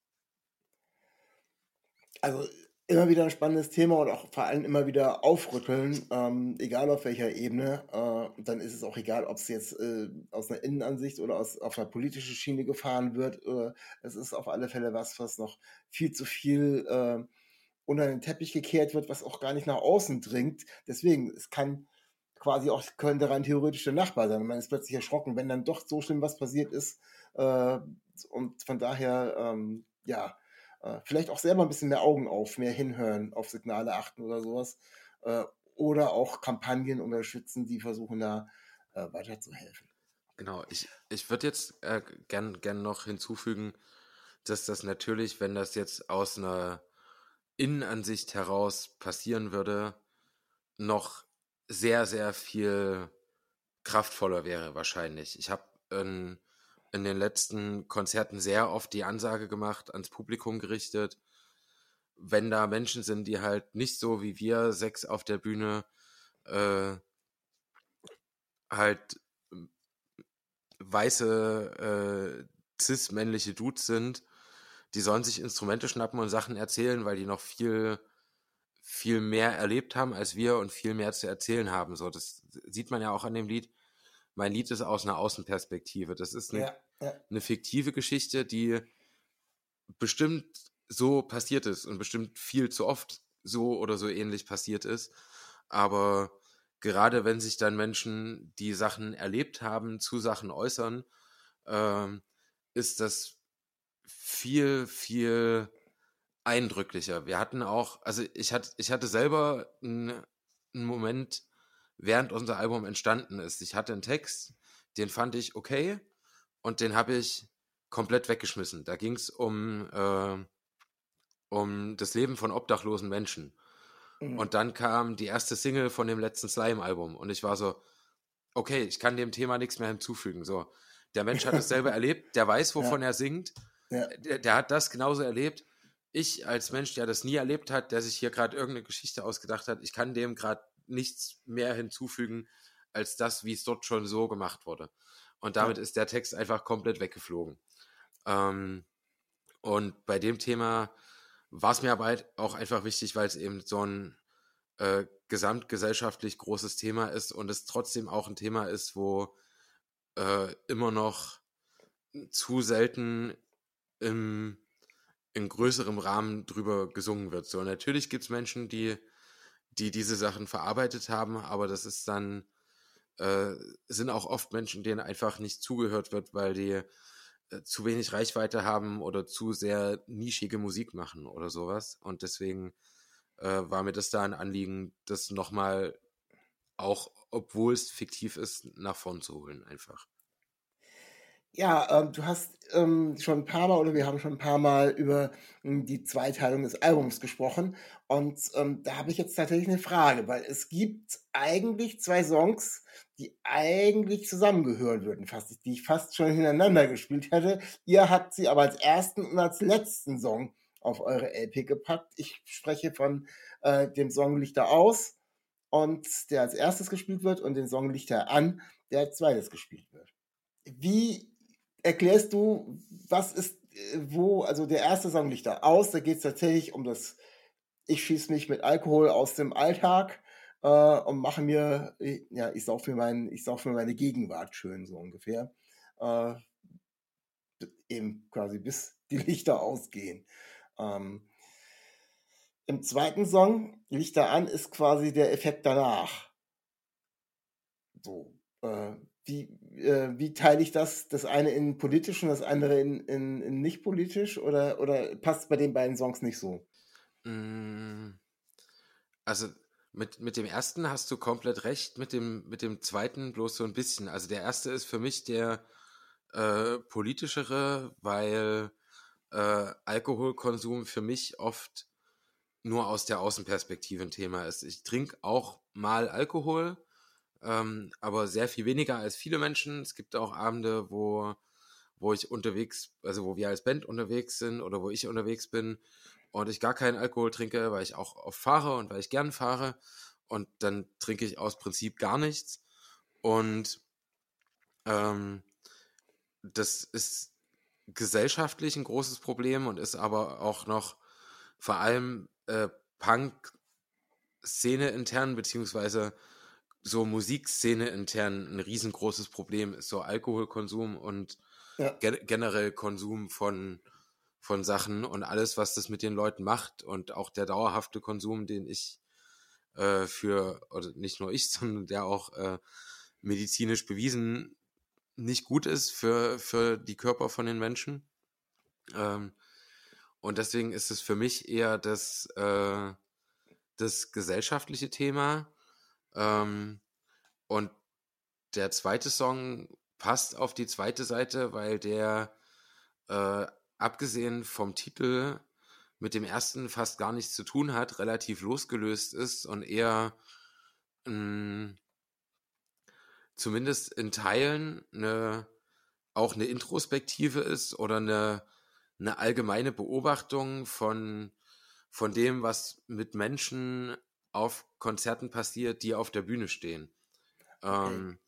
Also immer wieder ein spannendes Thema und auch vor allem immer wieder aufrütteln, ähm, egal auf welcher Ebene. Äh, dann ist es auch egal, ob es jetzt äh, aus einer Innenansicht oder aus, auf einer politischen Schiene gefahren wird. Oder es ist auf alle Fälle was, was noch viel zu viel äh, unter den Teppich gekehrt wird, was auch gar nicht nach außen dringt. Deswegen, es kann quasi auch, könnte rein theoretisch der Nachbar sein. man ist plötzlich erschrocken, wenn dann doch so schlimm was passiert ist. Äh, und von daher, ähm, ja, äh, vielleicht auch selber ein bisschen mehr Augen auf, mehr hinhören, auf Signale achten oder sowas. Äh, oder auch Kampagnen unterstützen, die versuchen da äh, weiterzuhelfen. Genau, ich, ich würde jetzt äh, gern, gern noch hinzufügen, dass das natürlich, wenn das jetzt aus einer Innenansicht heraus passieren würde, noch sehr, sehr viel kraftvoller wäre wahrscheinlich. Ich habe in, in den letzten Konzerten sehr oft die Ansage gemacht, ans Publikum gerichtet, wenn da Menschen sind, die halt nicht so wie wir sechs auf der Bühne äh, halt weiße äh, cis-männliche Dudes sind, die sollen sich Instrumente schnappen und Sachen erzählen, weil die noch viel, viel mehr erlebt haben als wir und viel mehr zu erzählen haben. So, das sieht man ja auch an dem Lied. Mein Lied ist aus einer Außenperspektive. Das ist eine, ja, ja. eine fiktive Geschichte, die bestimmt so passiert ist und bestimmt viel zu oft so oder so ähnlich passiert ist. Aber gerade wenn sich dann Menschen, die Sachen erlebt haben, zu Sachen äußern, ähm, ist das viel, viel eindrücklicher. Wir hatten auch, also ich hatte, ich hatte selber einen, einen Moment, während unser Album entstanden ist. Ich hatte einen Text, den fand ich okay und den habe ich komplett weggeschmissen. Da ging es um, äh, um das Leben von obdachlosen Menschen. Mhm. Und dann kam die erste Single von dem letzten Slime-Album und ich war so, okay, ich kann dem Thema nichts mehr hinzufügen. So, der Mensch hat es selber erlebt, der weiß, wovon ja. er singt ja. Der, der, hat das genauso erlebt. Ich als Mensch, der das nie erlebt hat, der sich hier gerade irgendeine Geschichte ausgedacht hat, ich kann dem gerade nichts mehr hinzufügen als das, wie es dort schon so gemacht wurde. Und damit ja. ist der Text einfach komplett weggeflogen. Ähm, und bei dem Thema war es mir aber halt auch einfach wichtig, weil es eben so ein äh, gesamtgesellschaftlich großes Thema ist und es trotzdem auch ein Thema ist, wo äh, immer noch zu selten im, in größerem Rahmen drüber gesungen wird. So, natürlich gibt es Menschen, die, die diese Sachen verarbeitet haben, aber das ist dann, äh, sind auch oft Menschen, denen einfach nicht zugehört wird, weil die äh, zu wenig Reichweite haben oder zu sehr nischige Musik machen oder sowas. Und deswegen äh, war mir das da ein Anliegen, das nochmal auch, obwohl es fiktiv ist, nach vorn zu holen, einfach. Ja, ähm, du hast ähm, schon ein paar Mal oder wir haben schon ein paar Mal über ähm, die Zweiteilung des Albums gesprochen. Und ähm, da habe ich jetzt tatsächlich eine Frage, weil es gibt eigentlich zwei Songs, die eigentlich zusammengehören würden, fast, die ich fast schon hintereinander gespielt hätte. Ihr habt sie aber als ersten und als letzten Song auf eure LP gepackt. Ich spreche von äh, dem Song Lichter aus und der als erstes gespielt wird und den Song Lichter an, der als zweites gespielt wird. wie erklärst du, was ist, äh, wo, also der erste Song liegt da aus, da geht es tatsächlich um das, ich schieße mich mit Alkohol aus dem Alltag äh, und mache mir, ja, ich sauf mir, mein, ich sauf mir meine Gegenwart schön, so ungefähr. Äh, eben quasi bis die Lichter ausgehen. Ähm, Im zweiten Song, Lichter an, ist quasi der Effekt danach. So, äh, wie, äh, wie teile ich das? Das eine in politisch und das andere in, in, in nicht politisch? Oder, oder passt bei den beiden Songs nicht so? Mm, also mit, mit dem ersten hast du komplett recht, mit dem, mit dem zweiten bloß so ein bisschen. Also der erste ist für mich der äh, politischere, weil äh, Alkoholkonsum für mich oft nur aus der Außenperspektive ein Thema ist. Ich trinke auch mal Alkohol, ähm, aber sehr viel weniger als viele Menschen. Es gibt auch Abende, wo, wo ich unterwegs, also wo wir als Band unterwegs sind oder wo ich unterwegs bin und ich gar keinen Alkohol trinke, weil ich auch oft fahre und weil ich gern fahre. Und dann trinke ich aus Prinzip gar nichts. Und ähm, das ist gesellschaftlich ein großes Problem und ist aber auch noch vor allem äh, Punk-Szene intern, beziehungsweise so Musikszene intern ein riesengroßes Problem ist so Alkoholkonsum und ja. ge generell Konsum von, von Sachen und alles, was das mit den Leuten macht und auch der dauerhafte Konsum, den ich äh, für, oder nicht nur ich, sondern der auch äh, medizinisch bewiesen nicht gut ist für, für die Körper von den Menschen. Ähm, und deswegen ist es für mich eher das, äh, das gesellschaftliche Thema. Ähm, und der zweite Song passt auf die zweite Seite, weil der, äh, abgesehen vom Titel, mit dem ersten fast gar nichts zu tun hat, relativ losgelöst ist und eher mh, hm, zumindest in Teilen eine, auch eine Introspektive ist oder eine, eine allgemeine Beobachtung von, von dem, was mit Menschen auf Konzerten passiert, die auf der Bühne stehen. Ähm,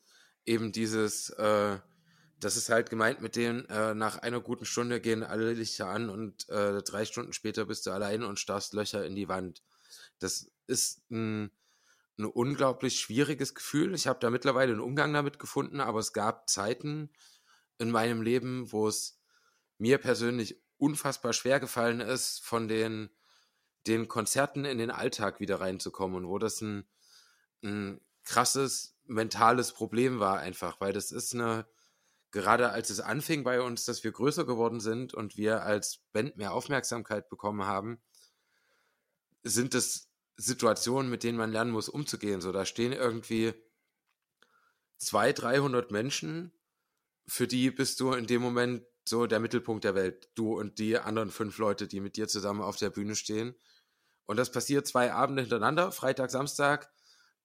eben dieses, äh, das ist halt gemeint mit denen, äh, nach einer guten Stunde gehen alle Lichter an und äh, drei Stunden später bist du allein und starrst Löcher in die Wand. Das ist ein ein unglaublich schwieriges Gefühl. Ich habe da mittlerweile einen Umgang damit gefunden, aber es gab Zeiten in meinem Leben, wo es mir persönlich unfassbar schwer gefallen ist, von den, den Konzerten in den Alltag wieder reinzukommen und wo das ein, ein krasses mentales Problem war einfach, weil das ist eine, gerade als es anfing bei uns, dass wir größer geworden sind und wir als Band mehr Aufmerksamkeit bekommen haben, sind es Situationen, mit denen man lernen muss, umzugehen. So, da stehen irgendwie 200, 300 Menschen, für die bist du in dem Moment so der Mittelpunkt der Welt. Du und die anderen fünf Leute, die mit dir zusammen auf der Bühne stehen. Und das passiert zwei Abende hintereinander, Freitag, Samstag,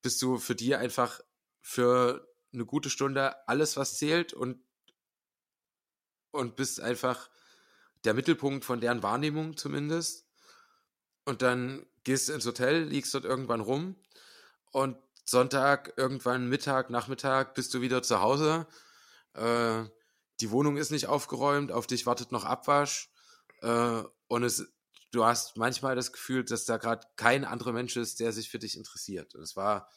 bist du für die einfach für eine gute Stunde alles, was zählt und, und bist einfach der Mittelpunkt von deren Wahrnehmung zumindest. Und dann gehst ins Hotel, liegst dort irgendwann rum und Sonntag, irgendwann Mittag, Nachmittag bist du wieder zu Hause. Äh, die Wohnung ist nicht aufgeräumt, auf dich wartet noch Abwasch äh, und es, du hast manchmal das Gefühl, dass da gerade kein anderer Mensch ist, der sich für dich interessiert. Und es war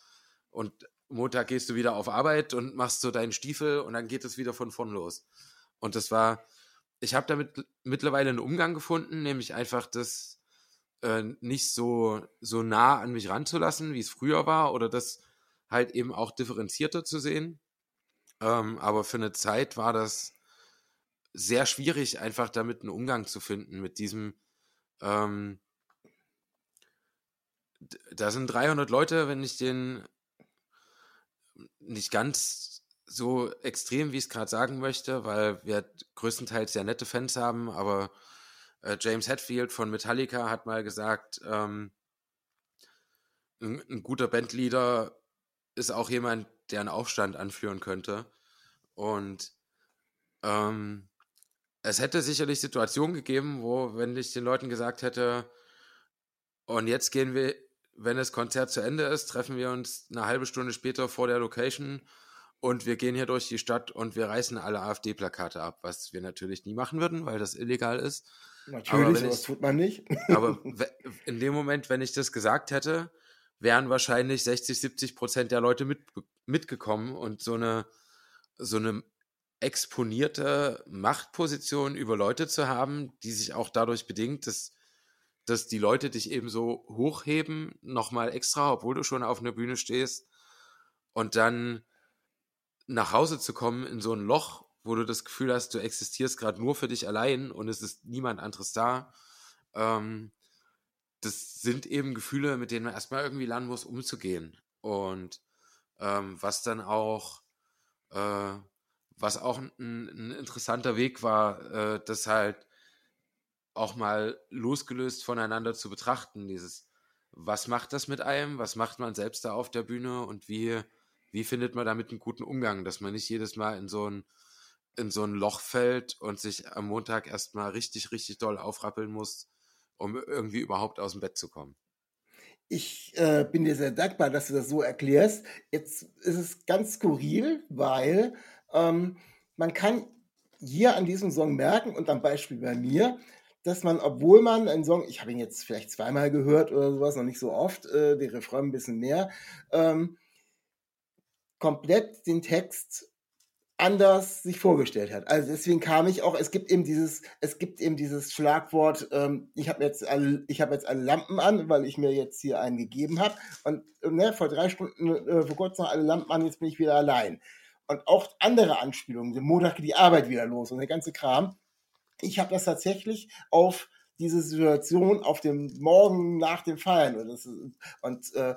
und Montag gehst du wieder auf Arbeit und machst so deinen Stiefel und dann geht es wieder von vorn los. Und das war, ich habe damit mittlerweile einen Umgang gefunden, nämlich einfach das äh, nicht so, so nah an mich ranzulassen, wie es früher war, oder das halt eben auch differenzierter zu sehen. Ähm, aber für eine Zeit war das sehr schwierig, einfach damit einen Umgang zu finden, mit diesem, ähm, da sind 300 Leute, wenn ich den nicht ganz so extrem, wie ich es gerade sagen möchte, weil wir größtenteils sehr nette Fans haben, aber äh, James Hetfield von Metallica hat mal gesagt, ähm, ein, ein, guter Bandleader ist auch jemand, der einen Aufstand anführen könnte. Und ähm, es hätte sicherlich Situationen gegeben, wo, wenn ich den Leuten gesagt hätte, und jetzt gehen wir, wenn das Konzert zu Ende ist, treffen wir uns eine halbe Stunde später vor der Location und wir gehen hier durch die Stadt und wir reißen alle AfD-Plakate ab, was wir natürlich nie machen würden, weil das illegal ist. Natürlich, sowas ich, tut man nicht. aber in dem Moment, wenn ich das gesagt hätte, wären wahrscheinlich 60, 70 Prozent der Leute mit, mitgekommen und so eine, so eine exponierte Machtposition über Leute zu haben, die sich auch dadurch bedingt, dass, dass die Leute dich eben so hochheben, nochmal extra, obwohl du schon auf einer Bühne stehst, und dann nach Hause zu kommen in so ein Loch, wo du das Gefühl hast, du existierst gerade nur für dich allein und es ist niemand anderes da. Ähm, das sind eben Gefühle, mit denen man erstmal irgendwie lernen muss, umzugehen. Und ähm, was dann auch, äh, was auch ein, ein, interessanter Weg war, äh, das halt auch mal losgelöst voneinander zu betrachten. Dieses, was macht das mit einem? Was macht man selbst da auf der Bühne? Und wie, wie findet man damit einen guten Umgang, dass man nicht jedes Mal in so ein, in so ein Loch fällt und sich am Montag erstmal richtig, richtig doll aufrappeln muss, um irgendwie überhaupt aus dem Bett zu kommen. Ich äh, bin dir sehr dankbar, dass du das so erklärst. Jetzt ist es ganz skurril, weil ähm, man kann hier an diesem Song merken und am Beispiel bei mir, dass man, obwohl man einen Song, ich habe ihn jetzt vielleicht zweimal gehört oder sowas, noch nicht so oft, äh, den Refrain ein bisschen mehr, ähm, komplett den Text anders sich vorgestellt hat. Also deswegen kam ich auch, es gibt eben dieses, es gibt eben dieses Schlagwort, ähm, ich habe jetzt alle, jetzt alle Lampen an, weil ich mir jetzt hier einen gegeben habe. Und ne, vor drei Stunden, äh, vor kurzem alle Lampen an, jetzt bin ich wieder allein. Und auch andere Anspielungen, Montag geht die Arbeit wieder los und der ganze Kram. Ich habe das tatsächlich auf diese Situation auf dem Morgen nach dem Feiern und, das, und äh,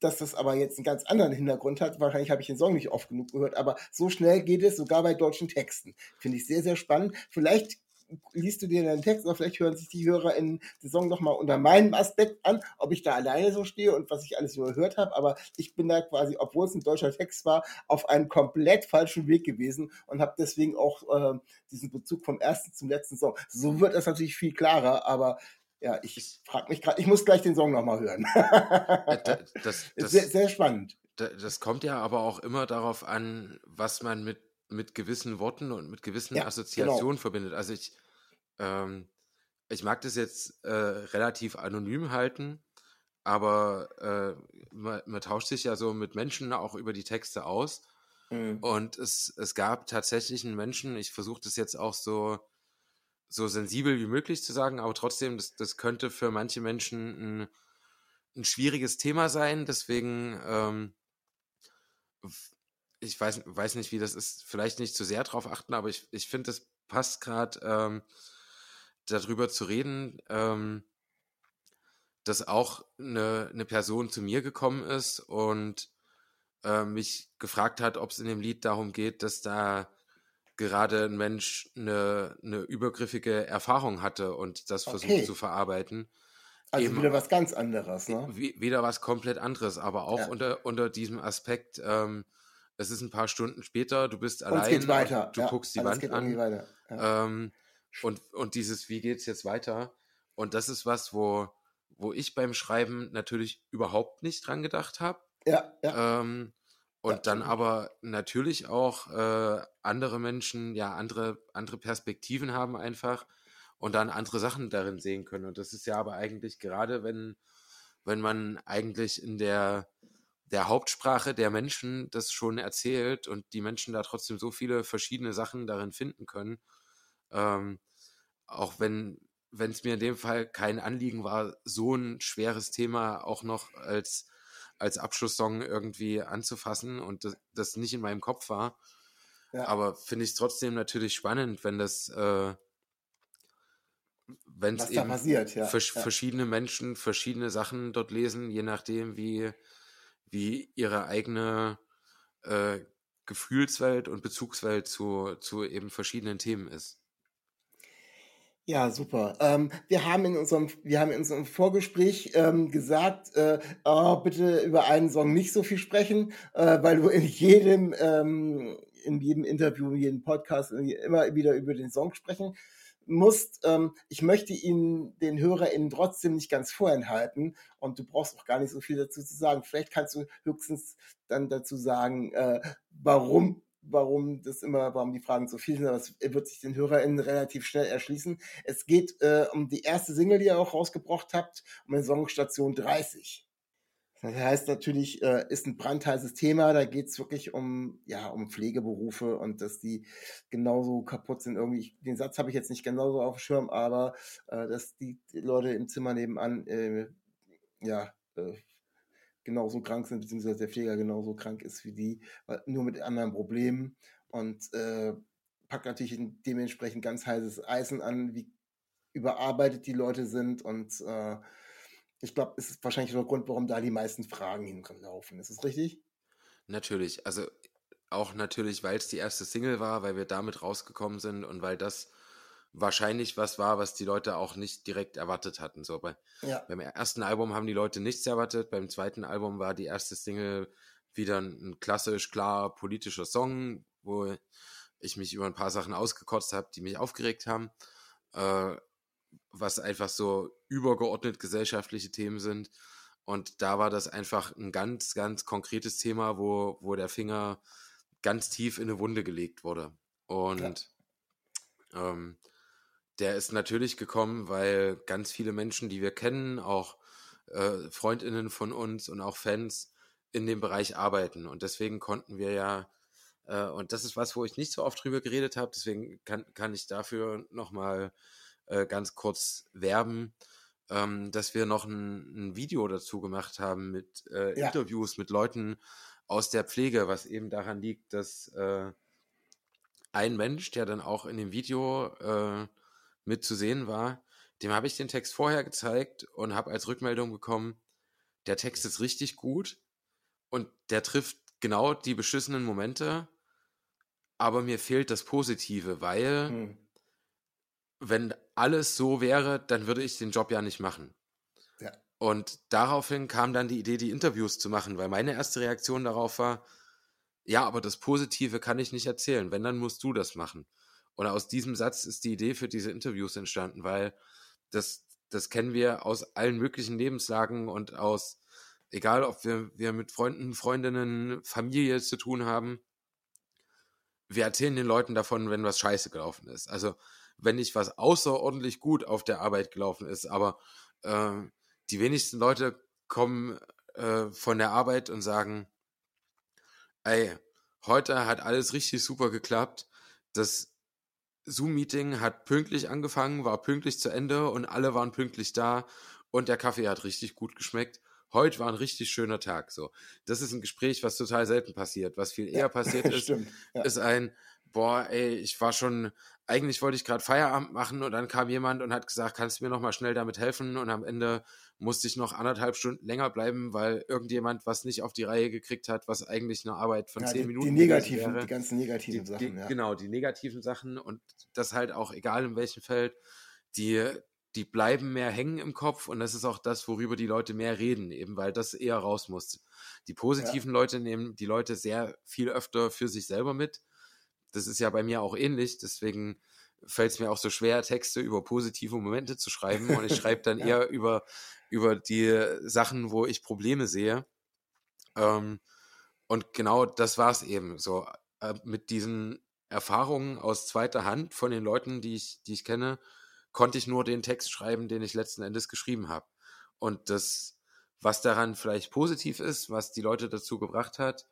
dass das aber jetzt einen ganz anderen Hintergrund hat. Wahrscheinlich habe ich den Song nicht oft genug gehört, aber so schnell geht es sogar bei deutschen Texten. Finde ich sehr, sehr spannend. Vielleicht liest du dir deinen Text oder vielleicht hören sich die Hörer in der Song nochmal unter meinem Aspekt an, ob ich da alleine so stehe und was ich alles so gehört habe. Aber ich bin da quasi, obwohl es ein deutscher Text war, auf einem komplett falschen Weg gewesen und habe deswegen auch äh, diesen Bezug vom ersten zum letzten Song. So wird das natürlich viel klarer, aber ja, ich frage mich gerade, ich muss gleich den Song nochmal hören. das, das, sehr, sehr spannend. Das kommt ja aber auch immer darauf an, was man mit, mit gewissen Worten und mit gewissen ja, Assoziationen genau. verbindet. Also ich, ähm, ich mag das jetzt äh, relativ anonym halten, aber äh, man, man, tauscht sich ja so mit Menschen auch über die Texte aus. Mhm. Und es, es gab tatsächlich einen Menschen, ich versuche das jetzt auch so so sensibel wie möglich zu sagen, aber trotzdem, das, das könnte für manche Menschen ein, ein schwieriges Thema sein. Deswegen, ähm, ich weiß, weiß nicht, wie das ist, vielleicht nicht zu sehr drauf achten, aber ich, ich finde, es passt gerade, ähm, darüber zu reden, ähm, dass auch eine, eine Person zu mir gekommen ist und äh, mich gefragt hat, ob es in dem Lied darum geht, dass da gerade ein Mensch eine, eine übergriffige Erfahrung hatte und das versucht okay. zu verarbeiten. Also Eben, wieder was ganz anderes, ne? Wieder was komplett anderes, aber auch ja. unter, unter diesem Aspekt, ähm, es ist ein paar Stunden später, du bist allein, weiter. du ja, guckst die Wand an. Ja. Ähm, und, und dieses, wie geht es jetzt weiter? Und das ist was, wo, wo ich beim Schreiben natürlich überhaupt nicht dran gedacht habe. Ja, ja. Ähm, und ja. dann aber natürlich auch äh, andere Menschen, ja, andere, andere Perspektiven haben einfach und dann andere Sachen darin sehen können. Und das ist ja aber eigentlich gerade, wenn, wenn man eigentlich in der, der Hauptsprache der Menschen das schon erzählt und die Menschen da trotzdem so viele verschiedene Sachen darin finden können, ähm, auch wenn wenn es mir in dem Fall kein Anliegen war, so ein schweres Thema auch noch als als Abschlusssong irgendwie anzufassen und das, das nicht in meinem Kopf war. Ja. Aber finde ich es trotzdem natürlich spannend, wenn das, äh, wenn es eben passiert, ja. vers ja. verschiedene Menschen verschiedene Sachen dort lesen, je nachdem, wie, wie ihre eigene äh, Gefühlswelt und Bezugswelt zu, zu eben verschiedenen Themen ist. Ja, super. Ähm, wir haben in unserem, wir haben in unserem Vorgespräch ähm, gesagt, äh, oh, bitte über einen Song nicht so viel sprechen, äh, weil du in jedem, ähm, in jedem Interview, in jedem Podcast immer wieder über den Song sprechen musst, ähm, ich möchte Ihnen, den HörerInnen trotzdem nicht ganz vorenthalten und du brauchst auch gar nicht so viel dazu zu sagen. Vielleicht kannst du höchstens dann dazu sagen, äh, warum warum das immer, warum die Fragen so viel sind, aber es wird sich den HörerInnen relativ schnell erschließen. Es geht äh, um die erste Single, die ihr auch rausgebracht habt, um den Song Station 30. Das heißt natürlich, äh, ist ein brandheißes Thema, da geht es wirklich um, ja, um Pflegeberufe und dass die genauso kaputt sind. Irgendwie, den Satz habe ich jetzt nicht genauso auf dem Schirm, aber äh, dass die, Leute im Zimmer nebenan äh, ja, äh, genauso krank sind, beziehungsweise der Pfleger genauso krank ist wie die, nur mit anderen Problemen und äh, packt natürlich dementsprechend ganz heißes Eisen an, wie überarbeitet die Leute sind und äh, ich glaube, es ist wahrscheinlich der Grund, warum da die meisten Fragen hinlaufen. Ist das richtig? Natürlich, also auch natürlich, weil es die erste Single war, weil wir damit rausgekommen sind und weil das wahrscheinlich was war, was die Leute auch nicht direkt erwartet hatten. So bei, ja. Beim ersten Album haben die Leute nichts erwartet, beim zweiten Album war die erste Single wieder ein, klassisch klar politischer Song, wo ich mich über ein paar Sachen ausgekotzt habe, die mich aufgeregt haben, äh, was einfach so übergeordnet gesellschaftliche Themen sind. Und da war das einfach ein ganz, ganz konkretes Thema, wo, wo der Finger ganz tief in eine Wunde gelegt wurde. Und ja. ähm, der ist natürlich gekommen, weil ganz viele Menschen, die wir kennen, auch äh, Freundinnen von uns und auch Fans in dem Bereich arbeiten. Und deswegen konnten wir ja, äh, und das ist was, wo ich nicht so oft drüber geredet habe, deswegen kann, kann ich dafür nochmal äh, ganz kurz werben, ähm, dass wir noch ein, ein, Video dazu gemacht haben mit äh, ja. Interviews mit Leuten aus der Pflege, was eben daran liegt, dass äh, ein Mensch, der dann auch in dem Video äh, mit zu sehen war, dem habe ich den Text vorher gezeigt und habe als Rückmeldung bekommen, der Text ist richtig gut und der trifft genau die beschissenen Momente, aber mir fehlt das Positive, weil hm. wenn alles so wäre, dann würde ich den Job ja nicht machen. Ja. Und daraufhin kam dann die Idee, die Interviews zu machen, weil meine erste Reaktion darauf war, ja, aber das Positive kann ich nicht erzählen. Wenn, dann musst du das machen. Und aus diesem Satz ist die Idee für diese Interviews entstanden, weil das, das kennen wir aus allen möglichen Lebenslagen und aus, egal ob wir, wir mit Freunden, Freundinnen, Familie zu tun haben, wir erzählen den Leuten davon, wenn was scheiße gelaufen ist. Also wenn nicht was außerordentlich gut auf der Arbeit gelaufen ist, aber äh, die wenigsten Leute kommen äh, von der Arbeit und sagen, ey, heute hat alles richtig super geklappt. Das Zoom-Meeting hat pünktlich angefangen, war pünktlich zu Ende und alle waren pünktlich da und der Kaffee hat richtig gut geschmeckt. Heute war ein richtig schöner Tag. So, das ist ein Gespräch, was total selten passiert. Was viel eher passiert ist, Stimmt, ja. ist ein boah, ey, ich war schon, eigentlich wollte ich gerade Feierabend machen und dann kam jemand und hat gesagt, kannst du mir noch mal schnell damit helfen? Und am Ende musste ich noch anderthalb Stunden länger bleiben, weil irgendjemand was nicht auf die Reihe gekriegt hat, was eigentlich eine Arbeit von ja, zehn die, Minuten Die negativen, wäre. die ganzen negativen die, Sachen, ja. Genau, die negativen Sachen und das halt auch egal in welchem Feld, die, die bleiben mehr hängen im Kopf und das ist auch das, worüber die Leute mehr reden, eben weil das eher raus muss. Die positiven ja. Leute nehmen die Leute sehr viel öfter für sich selber mit. Das ist ja bei mir auch ähnlich, deswegen fällt es mir auch so schwer, Texte über positive Momente zu schreiben. Und ich schreibe dann ja. eher über, über die Sachen, wo ich Probleme sehe. Ähm, und genau das war es eben. So äh, mit diesen Erfahrungen aus zweiter Hand von den Leuten, die ich, die ich kenne, konnte ich nur den Text schreiben, den ich letzten Endes geschrieben habe. Und das, was daran vielleicht positiv ist, was die Leute dazu gebracht hat,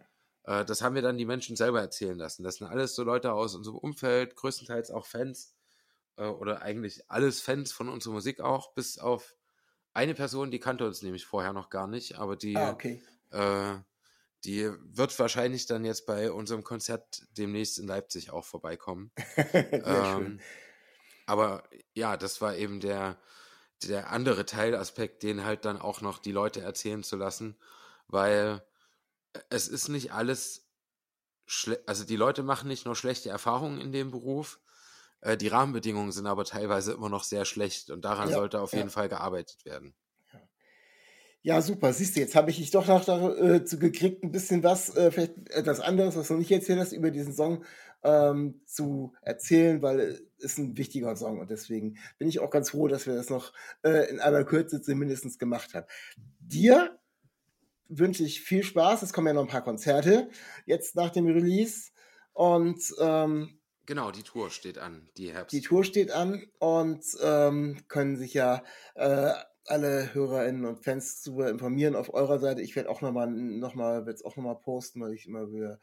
äh, das haben wir dann die Menschen selber erzählen lassen. Das sind alles so Leute aus unserem Umfeld, größtenteils auch Fans äh, oder eigentlich alles Fans von unserer Musik auch, bis auf eine Person, die kannte uns nämlich vorher noch gar nicht, aber die, ah, okay. äh, die wird wahrscheinlich dann jetzt bei unserem Konzert demnächst in Leipzig auch vorbeikommen. ähm, aber ja, das war eben der, der andere Teilaspekt, den halt dann auch noch die Leute erzählen zu lassen, weil es ist nicht alles also die Leute machen nicht nur schlechte Erfahrungen in dem Beruf, äh, die Rahmenbedingungen sind aber teilweise immer noch sehr schlecht und daran ja, sollte auf ja. jeden Fall gearbeitet werden. Ja, super. Siehst du, jetzt habe ich dich doch noch dazu äh, gekriegt, ein bisschen was, äh, vielleicht etwas anderes, was du nicht erzählt hast über diesen Song, ähm, zu erzählen, weil es ist ein wichtiger Song und deswegen bin ich auch ganz froh, dass wir das noch äh, in einer Kürze zumindest gemacht haben. Dir wünsche ich viel Spaß. Es kommen ja noch ein paar Konzerte jetzt nach dem Release und ähm, Genau, die Tour steht an, die Herbst. Die Tour steht an und ähm, können sich ja äh, alle HörerInnen und Fans darüber informieren auf eurer Seite. Ich werde auch nochmal, noch mal, werde es auch nochmal posten, weil ich immer wieder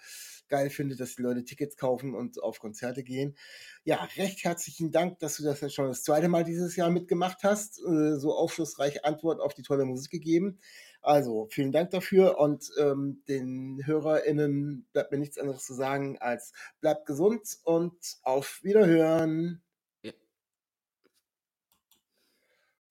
geil finde, dass die Leute Tickets kaufen und auf Konzerte gehen. Ja, recht herzlichen Dank, dass du das ja schon das zweite Mal dieses Jahr mitgemacht hast. Äh, so aufschlussreiche Antwort auf die tolle Musik gegeben. Also vielen Dank dafür und ähm, den HörerInnen bleibt mir nichts anderes zu sagen als bleibt gesund und auf Wiederhören. Ja.